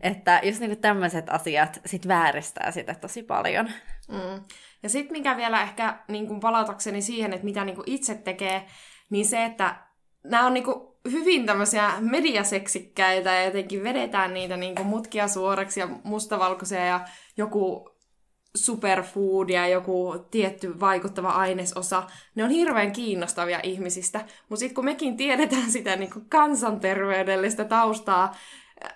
Että just niin tämmöiset asiat sit vääristää sitä tosi paljon. Mm. Ja sitten mikä vielä ehkä niin kuin palautakseni siihen, että mitä niin kuin itse tekee, niin se, että nämä on niin kuin hyvin tämmöisiä mediaseksikkäitä ja jotenkin vedetään niitä niin kuin mutkia suoraksi ja mustavalkoisia ja joku superfood ja joku tietty vaikuttava ainesosa, ne on hirveän kiinnostavia ihmisistä. Mutta sitten kun mekin tiedetään sitä niin kuin kansanterveydellistä taustaa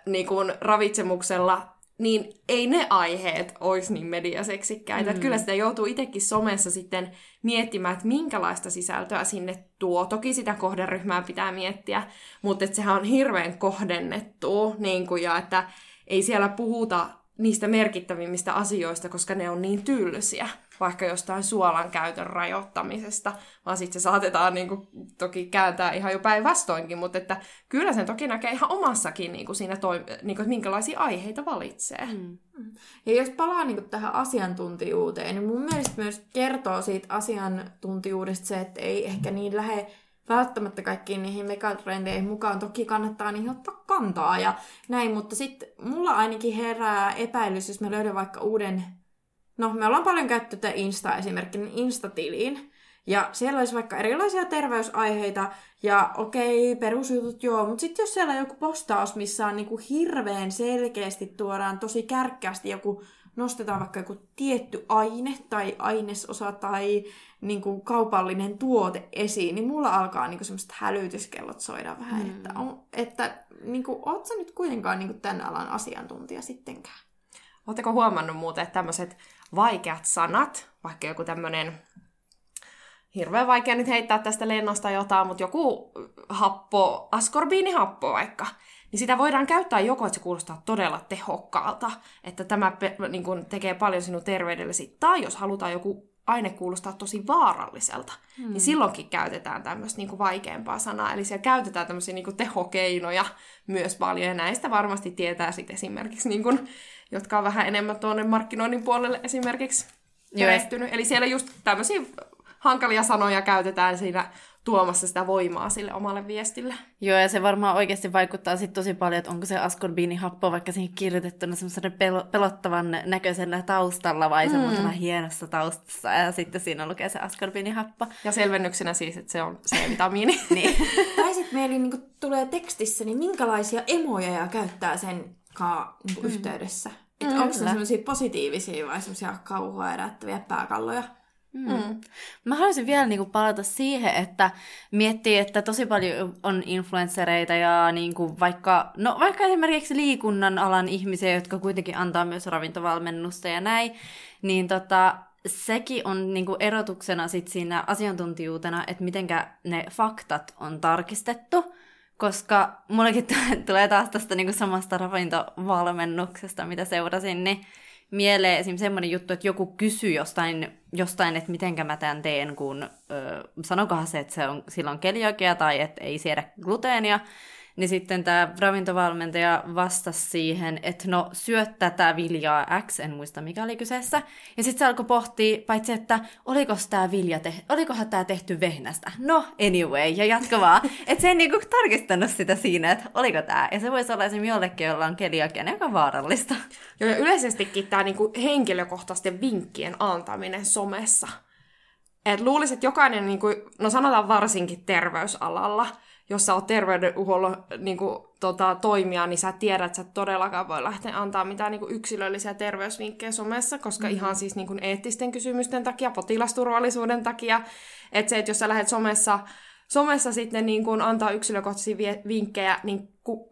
niin kuin ravitsemuksella, niin ei ne aiheet olisi niin mediaseksikkäitä. Mm. Että kyllä sitä joutuu itsekin somessa sitten miettimään, että minkälaista sisältöä sinne tuo. Toki sitä kohderyhmää pitää miettiä, mutta että sehän on hirveän kohdennettu, niin kuin, ja että ei siellä puhuta niistä merkittävimmistä asioista, koska ne on niin tylsiä, vaikka jostain suolan käytön rajoittamisesta, vaan sitten se saatetaan niin kuin, toki kääntää ihan jo päinvastoinkin, mutta että kyllä sen toki näkee ihan omassakin niin kuin siinä toi, niin kuin, minkälaisia aiheita valitsee. Mm. Ja jos palaa niin kuin, tähän asiantuntijuuteen, niin mun mielestä myös kertoo siitä asiantuntijuudesta se, että ei ehkä niin lähde välttämättä kaikkiin niihin megatrendeihin mukaan. Toki kannattaa niihin ottaa kantaa ja näin, mutta sitten mulla ainakin herää epäilys, jos mä löydän vaikka uuden... No, me ollaan paljon käytetty tätä Insta esimerkkinä niin Insta-tiliin. Ja siellä olisi vaikka erilaisia terveysaiheita, ja okei, perusjutut joo, mutta sitten jos siellä on joku postaus, missä on niinku hirveän selkeästi tuodaan tosi kärkkäästi joku nostetaan vaikka joku tietty aine tai ainesosa tai niin kuin kaupallinen tuote esiin, niin mulla alkaa niin kuin semmoiset hälytyskellot soida vähän, mm. että, on, että niin kuin, oot sä nyt kuitenkaan niin kuin tämän alan asiantuntija sittenkään? Oletteko huomannut muuten, että tämmöiset vaikeat sanat, vaikka joku tämmöinen hirveän vaikea nyt heittää tästä lennosta jotain, mutta joku happo, askorbiinihappo vaikka, niin sitä voidaan käyttää joko, että se kuulostaa todella tehokkaalta, että tämä niin kuin, tekee paljon sinun terveydellesi, tai jos halutaan joku aine kuulostaa tosi vaaralliselta, niin hmm. niin silloinkin käytetään tämmöistä niin kuin vaikeampaa sanaa. Eli siellä käytetään tämmöisiä niin kuin tehokeinoja myös paljon, ja näistä varmasti tietää sitten esimerkiksi, niin kuin, jotka on vähän enemmän tuonne markkinoinnin puolelle esimerkiksi perehtynyt. Eli siellä just tämmöisiä hankalia sanoja käytetään siinä tuomassa sitä voimaa sille omalle viestille. Joo, ja se varmaan oikeasti vaikuttaa sit tosi paljon, että onko se askorbiinihappo vaikka siihen kirjoitettuna semmoisen pel- pelottavan näköisellä taustalla vai mm. semmoisella hienossa taustassa, ja sitten siinä lukee se askorbiinihappo. Ja selvennyksenä siis, että se on C-vitamiini. niin. tai sitten meillä niin tulee tekstissä, niin minkälaisia emoja käyttää sen ka- niin mm. yhteydessä? Mm, onko ne semmoisia positiivisia vai semmoisia kauhua herättäviä pääkalloja? Mm. Mm. Mä haluaisin vielä niinku palata siihen, että miettii, että tosi paljon on influenssereita ja niinku vaikka, no vaikka esimerkiksi liikunnan alan ihmisiä, jotka kuitenkin antaa myös ravintovalmennusta ja näin, niin tota, sekin on niinku erotuksena sit siinä asiantuntijuutena, että mitenkä ne faktat on tarkistettu, koska mullekin tulee taas tästä niinku samasta ravintovalmennuksesta, mitä seurasin, niin mieleen esim. semmoinen juttu, että joku kysyy jostain, jostain että mitenkä mä tämän teen, kun ö, sanokohan se, että se on silloin keliakia tai että ei siedä gluteenia, niin sitten tämä ravintovalmentaja vastasi siihen, että no syöt tätä viljaa X, en muista mikä oli kyseessä. Ja sitten se alkoi pohtia, paitsi että oliko tämä vilja, te- olikohan tämä tehty vehnästä. No, anyway, ja jatko vaan. että se ei niinku tarkistanut sitä siinä, että oliko tämä. Ja se voisi olla esimerkiksi jollekin, jolla on keliakia, joka on vaarallista. Joo, ja yleisestikin tämä niinku henkilökohtaisten vinkkien antaminen somessa. Et luulisin, että jokainen, niinku, no sanotaan varsinkin terveysalalla, jos sä oot terveydenhuollon niin kuin, tota, toimija, niin sä tiedät, että sä todellakaan voi lähteä antaa mitään niin kuin, yksilöllisiä terveysvinkkejä somessa, koska mm-hmm. ihan siis niin kuin, eettisten kysymysten takia, potilasturvallisuuden takia, että se, että jos sä lähdet somessa, somessa sitten niin kuin, antaa yksilökohtaisia vinkkejä, niin ku,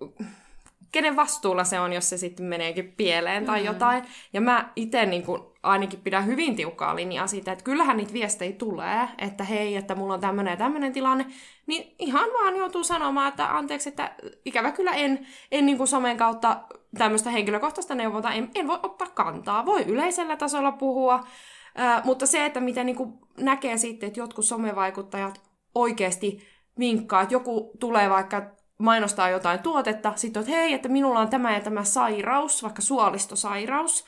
kenen vastuulla se on, jos se sitten meneekin pieleen tai mm. jotain. Ja mä itse niin ainakin pidän hyvin tiukkaa linjaa siitä, että kyllähän niitä viestejä tulee, että hei, että mulla on tämmöinen ja tämmöinen tilanne, niin ihan vaan joutuu sanomaan, että anteeksi, että ikävä kyllä en, en niin kuin somen kautta tämmöistä henkilökohtaista neuvontaa, en, en voi ottaa kantaa. Voi yleisellä tasolla puhua, mutta se, että miten niin kuin näkee sitten, että jotkut somevaikuttajat oikeasti vinkkaa, että joku tulee vaikka mainostaa jotain tuotetta, sitten että hei, että minulla on tämä ja tämä sairaus, vaikka suolistosairaus,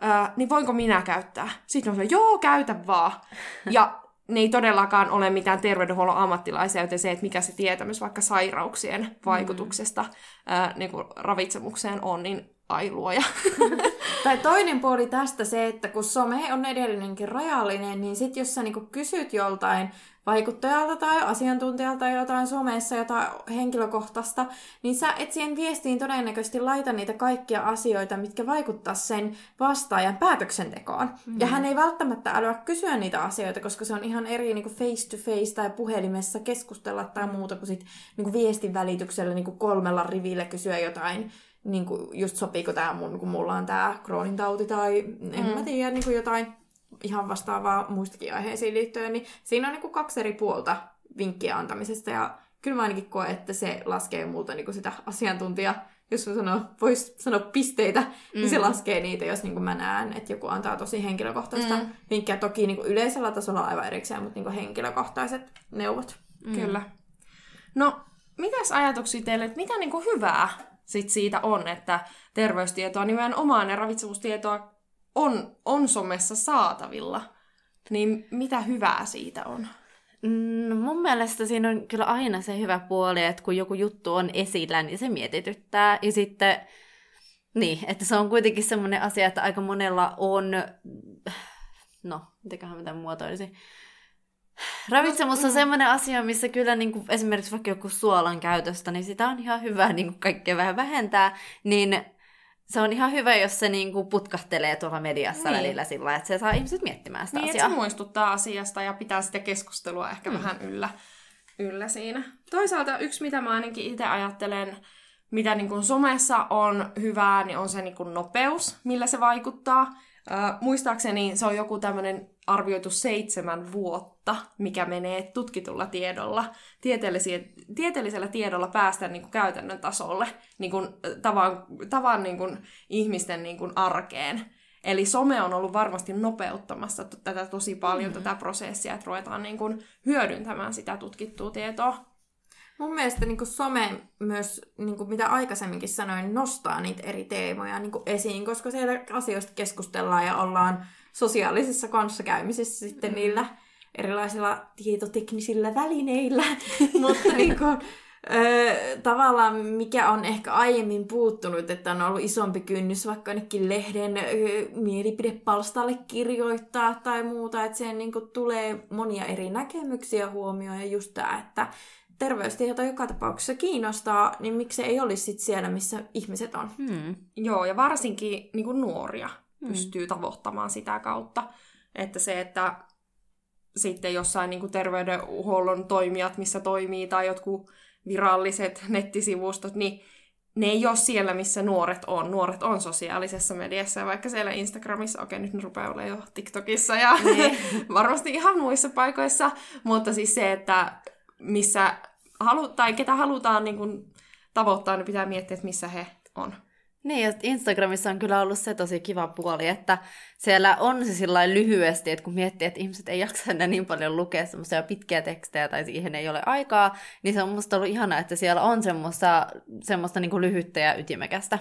ää, niin voinko minä käyttää? Sitten on se, joo, käytä vaan. Ja ne ei todellakaan ole mitään terveydenhuollon ammattilaisia, joten se, että mikä se tietämys vaikka sairauksien vaikutuksesta mm. ää, niin kuin ravitsemukseen on, niin ai luoja. tai toinen puoli tästä se, että kun some on edellinenkin rajallinen, niin sit jos sä niinku kysyt joltain vaikuttajalta tai asiantuntijalta tai jotain somessa, jotain henkilökohtaista, niin sä et siihen viestiin todennäköisesti laita niitä kaikkia asioita, mitkä vaikuttaa sen vastaajan päätöksentekoon. Mm. Ja hän ei välttämättä älyä kysyä niitä asioita, koska se on ihan eri niin face to face tai puhelimessa keskustella tai muuta kuin sit, niin kuin viestin välityksellä niin kuin kolmella rivillä kysyä jotain niin kuin just sopiiko tämä mun, kun mulla on tämä Crohnin tauti tai en mm. mä tiedä, niin kuin jotain ihan vastaavaa muistakin aiheisiin liittyen, niin siinä on niin kuin kaksi eri puolta vinkkiä antamisesta ja kyllä mä ainakin koen, että se laskee multa niin kuin sitä asiantuntijaa jos sanoo, voisi sanoa pisteitä, mm. niin se mm. laskee niitä, jos niin kuin mä näen, että joku antaa tosi henkilökohtaista mm. vinkkiä. Toki niin kuin yleisellä tasolla aivan erikseen, mutta niin kuin henkilökohtaiset neuvot. Mm. Kyllä. No, mitäs ajatuksia teille, että mitä niin kuin hyvää sit siitä on, että terveystietoa nimenomaan ja ravitsemustietoa on, on somessa saatavilla, niin mitä hyvää siitä on? No mun mielestä siinä on kyllä aina se hyvä puoli, että kun joku juttu on esillä, niin se mietityttää. Ja sitten, niin, että se on kuitenkin semmoinen asia, että aika monella on, no, mitenköhän mitä muotoilisi, Ravitsemus on semmoinen asia, missä kyllä niin kuin esimerkiksi vaikka joku suolan käytöstä, niin sitä on ihan hyvä niin kuin kaikkea vähän vähentää, niin se on ihan hyvä, jos se niin kuin putkahtelee tuolla mediassa niin. välillä sillä että se saa ihmiset miettimään sitä niin, asiaa. Niin, se muistuttaa asiasta ja pitää sitä keskustelua ehkä mm. vähän yllä, yllä siinä. Toisaalta yksi, mitä mä ainakin itse ajattelen, mitä niin kuin somessa on hyvää, niin on se niin kuin nopeus, millä se vaikuttaa. Äh, muistaakseni se on joku tämmöinen arvioitu seitsemän vuotta, mikä menee tutkitulla tiedolla, tieteellisellä tiedolla päästä niin kuin käytännön tasolle niin kuin tavan, tavan niin kuin ihmisten niin kuin arkeen. Eli some on ollut varmasti nopeuttamassa tätä tosi paljon, mm-hmm. tätä prosessia, että ruvetaan niin kuin hyödyntämään sitä tutkittua tietoa. Mun mielestä niin kuin some myös, niin kuin mitä aikaisemminkin sanoin, nostaa niitä eri teemoja niin kuin esiin, koska siellä asioista keskustellaan ja ollaan sosiaalisessa kanssakäymisessä sitten mm. niillä erilaisilla tietoteknisillä välineillä, mutta niin kuin, Öö, tavallaan mikä on ehkä aiemmin puuttunut, että on ollut isompi kynnys vaikka ainakin lehden öö, mielipidepalstalle kirjoittaa tai muuta, että siihen niin kuin, tulee monia eri näkemyksiä huomioon ja just tämä, että terveystieto joka tapauksessa kiinnostaa, niin miksi se ei olisi sit siellä, missä ihmiset on. Hmm. Joo, ja varsinkin niin kuin nuoria hmm. pystyy tavoittamaan sitä kautta. Että se, että sitten jossain niin kuin terveydenhuollon toimijat, missä toimii, tai jotkut viralliset nettisivustot, niin ne ei ole siellä, missä nuoret on. Nuoret on sosiaalisessa mediassa, vaikka siellä Instagramissa, okei nyt ne rupeaa olemaan jo TikTokissa ja niin. varmasti ihan muissa paikoissa, mutta siis se, että missä halu, tai ketä halutaan niin kuin, tavoittaa, niin pitää miettiä, että missä he on. Niin, ja Instagramissa on kyllä ollut se tosi kiva puoli, että siellä on se sillä lyhyesti, että kun miettii, että ihmiset ei jaksa enää niin paljon lukea semmoisia pitkiä tekstejä tai siihen ei ole aikaa, niin se on musta ollut ihana, että siellä on semmoista, semmoista niin lyhyttä ja ytimekästä.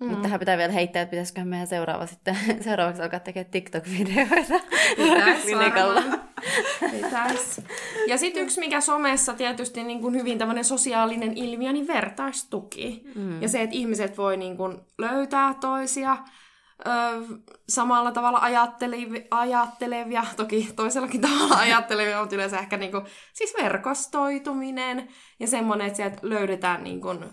Mm. Mutta tähän pitää vielä heittää, että pitäisikö meidän seuraava sitten, seuraavaksi alkaa tekemään TikTok-videoita. Pitäis. Ja sitten yksi, mikä somessa tietysti niin kuin hyvin tämmöinen sosiaalinen ilmiö, niin vertaistuki. Mm. Ja se, että ihmiset voi niin kuin löytää toisia ö, samalla tavalla ajattelevia, ajattelevia, toki toisellakin tavalla ajattelevia, mutta yleensä ehkä niin kuin, siis verkostoituminen ja semmoinen, että sieltä löydetään niin kuin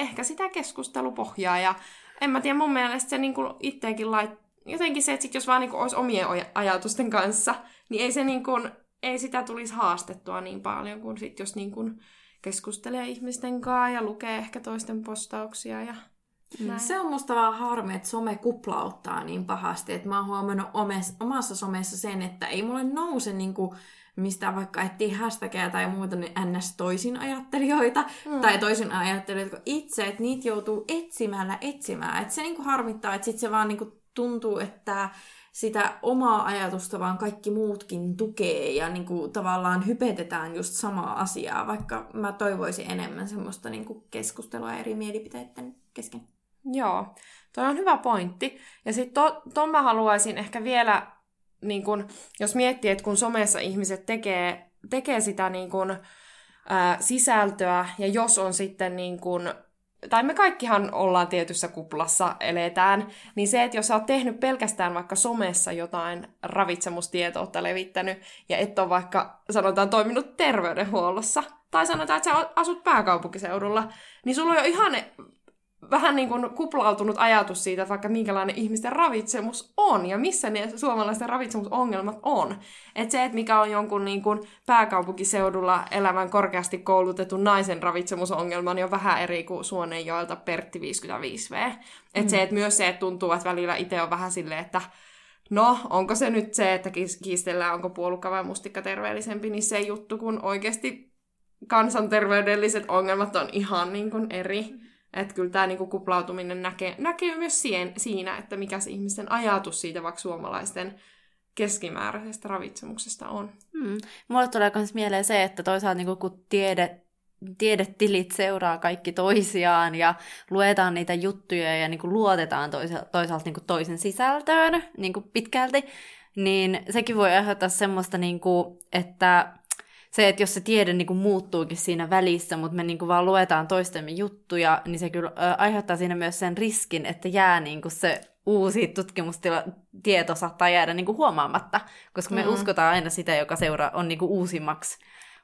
ehkä sitä keskustelupohjaa. Ja en mä tiedä, mun mielestä se niin itseäkin lait... Jotenkin se, että sit jos vaan niin kuin olisi omien ajatusten kanssa, niin ei, se niin kuin, ei sitä tulisi haastettua niin paljon kuin sit, jos niin kuin keskustelee ihmisten kanssa ja lukee ehkä toisten postauksia ja näin. Se on musta vaan harmi, että some kuplauttaa niin pahasti, että mä oon huomannut omassa somessa sen, että ei mulle nouse niinku mistä vaikka etsii hashtagia tai muuta, niin ns. toisin ajattelijoita, mm. tai toisin ajattelijoita kuin itse, että niitä joutuu etsimällä etsimään. Että se niinku harmittaa, että sitten se vaan niinku tuntuu, että sitä omaa ajatusta vaan kaikki muutkin tukee ja niinku tavallaan hypetetään just samaa asiaa, vaikka mä toivoisin enemmän semmoista niinku keskustelua eri mielipiteiden kesken. Joo, toi on hyvä pointti. Ja sitten to, ton mä haluaisin ehkä vielä niin kun, jos miettii, että kun somessa ihmiset tekee, tekee sitä niin kun, ää, sisältöä, ja jos on sitten niin kun, tai me kaikkihan ollaan tietyssä kuplassa, eletään, niin se, että jos sä oot tehnyt pelkästään vaikka somessa jotain ravitsemustietoutta levittänyt, ja et ole vaikka, sanotaan, toiminut terveydenhuollossa, tai sanotaan, että sä asut pääkaupunkiseudulla, niin sulla on jo ihan vähän niin kuin kuplautunut ajatus siitä, vaikka minkälainen ihmisten ravitsemus on ja missä ne suomalaisten ravitsemusongelmat on. Että se, että mikä on jonkun niin kuin pääkaupunkiseudulla elävän korkeasti koulutetun naisen ravitsemusongelma, niin on vähän eri kuin Suonenjoelta Pertti 55V. Että mm. se, että myös se, että tuntuu, että välillä itse on vähän silleen, että No, onko se nyt se, että kiistellään, onko puolukka vai mustikka terveellisempi, niin se juttu, kun oikeasti kansanterveydelliset ongelmat on ihan niin kuin eri. Että kyllä tämä niinku kuplautuminen näkee, näkee myös siihen, siinä, että mikä se ihmisten ajatus siitä vaikka suomalaisten keskimääräisestä ravitsemuksesta on. Hmm. Mulle tulee myös mieleen se, että toisaalta niinku, kun tiede, tiedetilit seuraa kaikki toisiaan ja luetaan niitä juttuja ja niinku luotetaan toisa, toisaalta niinku toisen sisältöön niinku pitkälti, niin sekin voi aiheuttaa semmoista, niinku, että se, että jos se tiede niin kuin muuttuukin siinä välissä, mutta me niin kuin vaan luetaan toistemme juttuja, niin se kyllä aiheuttaa siinä myös sen riskin, että jää niin kuin se uusi tutkimustieto saattaa jäädä niin kuin huomaamatta, koska me mm. uskotaan aina sitä, joka seuraa on niin kuin uusimmaksi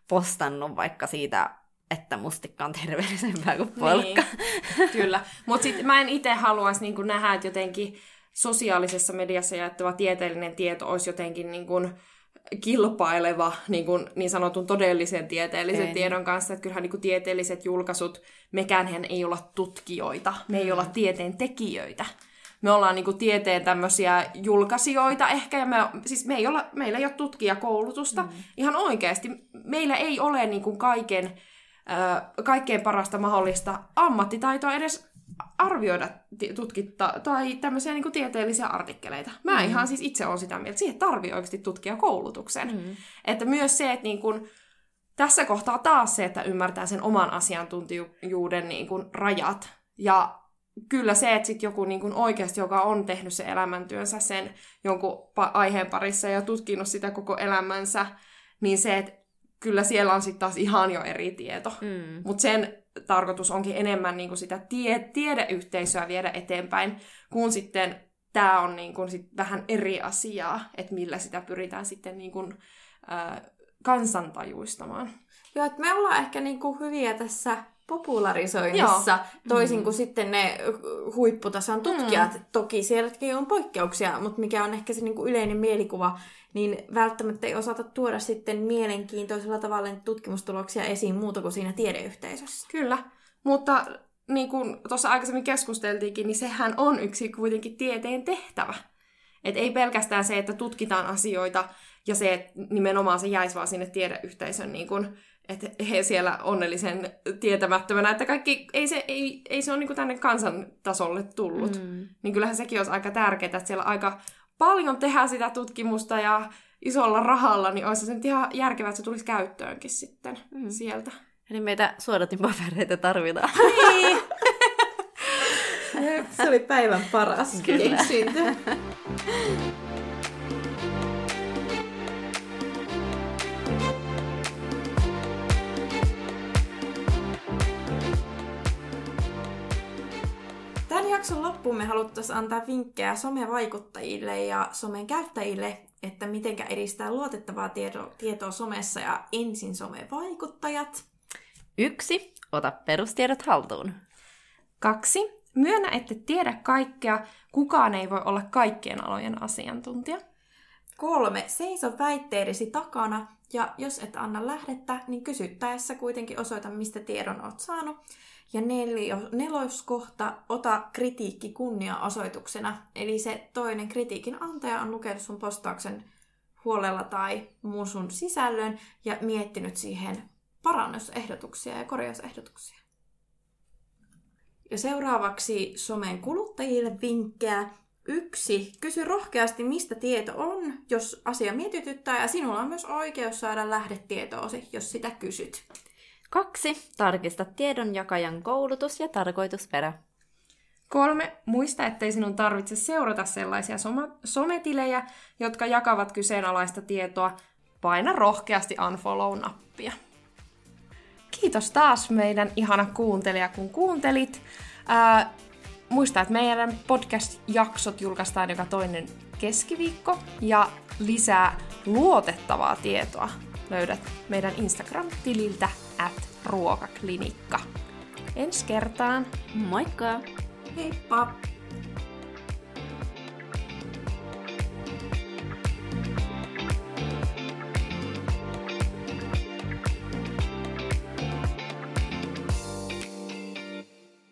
postannut vaikka siitä että mustikka on terveellisempää kuin polkka. Niin, kyllä. Mutta sitten mä en itse haluaisi niin nähdä, että jotenkin sosiaalisessa mediassa jaettava tieteellinen tieto olisi jotenkin niin kuin, kilpaileva niin, kuin, niin sanotun todellisen tieteellisen Ei. tiedon kanssa. Että kyllähän niin kuin, tieteelliset julkaisut, mekään ei olla tutkijoita, me ei mm. olla tieteen tekijöitä. Me ollaan niin kuin, tieteen tämmöisiä julkaisijoita ehkä, ja me, siis me ei olla, meillä ei ole tutkijakoulutusta. Mm. Ihan oikeasti, meillä ei ole niin kuin, kaiken, äh, kaikkein parasta mahdollista ammattitaitoa edes arvioida tutkitta, tai tämmöisiä niin kuin tieteellisiä artikkeleita. Mä mm. ihan siis itse olen sitä mieltä, siihen tarvii oikeasti tutkia koulutuksen. Mm. Että myös se, että niin kuin, tässä kohtaa taas se, että ymmärtää sen oman asiantuntijuuden niin kuin rajat. Ja kyllä se, että sit joku niin kuin oikeasti, joka on tehnyt sen elämäntyönsä sen jonkun aiheen parissa ja tutkinut sitä koko elämänsä, niin se, että kyllä siellä on sitten taas ihan jo eri tieto. Mm. Mutta sen tarkoitus onkin enemmän niin kuin sitä tie- tiedeyhteisöä viedä eteenpäin, kun sitten tämä on niin kuin sit vähän eri asiaa, että millä sitä pyritään sitten niin kuin, äh, kansantajuistamaan. Joo, että me ollaan ehkä niinku hyviä tässä popularisoinnissa, Joo. toisin mm. kuin sitten ne huipputason tutkijat. Mm. Toki sielläkin on poikkeuksia, mutta mikä on ehkä se niinku yleinen mielikuva, niin välttämättä ei osata tuoda sitten mielenkiintoisella tavalla tutkimustuloksia esiin muuta kuin siinä tiedeyhteisössä. Kyllä, mutta niin kuin tuossa aikaisemmin keskusteltiinkin, niin sehän on yksi kuitenkin tieteen tehtävä. Et ei pelkästään se, että tutkitaan asioita ja se, että nimenomaan se jäisi vaan sinne tiedeyhteisön, niin kuin, että he siellä onnellisen tietämättömänä, että kaikki, ei se, ei, ei se ole niin tänne kansan tasolle tullut. Mm. Niin kyllähän sekin olisi aika tärkeää, että siellä aika paljon tehdään sitä tutkimusta ja isolla rahalla, niin olisi se nyt ihan järkevää, että se tulisi käyttöönkin sitten mm. sieltä. Eli meitä suodatinpapereita tarvitaan. Niin. se oli päivän paras keksintö. Tämän jakson loppuun me haluttaisiin antaa vinkkejä somevaikuttajille ja somen käyttäjille, että miten edistää luotettavaa tieto, tietoa somessa ja ensin somevaikuttajat. Yksi. Ota perustiedot haltuun. Kaksi. Myönnä, että tiedä kaikkea. Kukaan ei voi olla kaikkien alojen asiantuntija. Kolme. Seiso väitteidesi takana ja jos et anna lähdettä, niin kysyttäessä kuitenkin osoita, mistä tiedon oot saanut. Ja nelio, neloskohta, ota kritiikki kunniaosoituksena. Eli se toinen kritiikin antaja on lukenut sun postauksen huolella tai muun sun sisällön ja miettinyt siihen parannusehdotuksia ja korjausehdotuksia. Ja seuraavaksi somen kuluttajille vinkkejä. Yksi, kysy rohkeasti, mistä tieto on, jos asia mietityttää, ja sinulla on myös oikeus saada lähdetietoosi, jos sitä kysyt. Kaksi, tarkista tiedonjakajan koulutus ja tarkoitusperä. Kolme, muista, ettei sinun tarvitse seurata sellaisia soma- sometilejä, jotka jakavat kyseenalaista tietoa. Paina rohkeasti unfollow-nappia. Kiitos taas meidän ihana kuuntelija, kun kuuntelit. Ää, muista, että meidän podcast-jaksot julkaistaan joka toinen keskiviikko ja lisää luotettavaa tietoa löydät meidän Instagram-tililtä at ruokaklinikka. Ensi kertaan. Moikka! Heippa!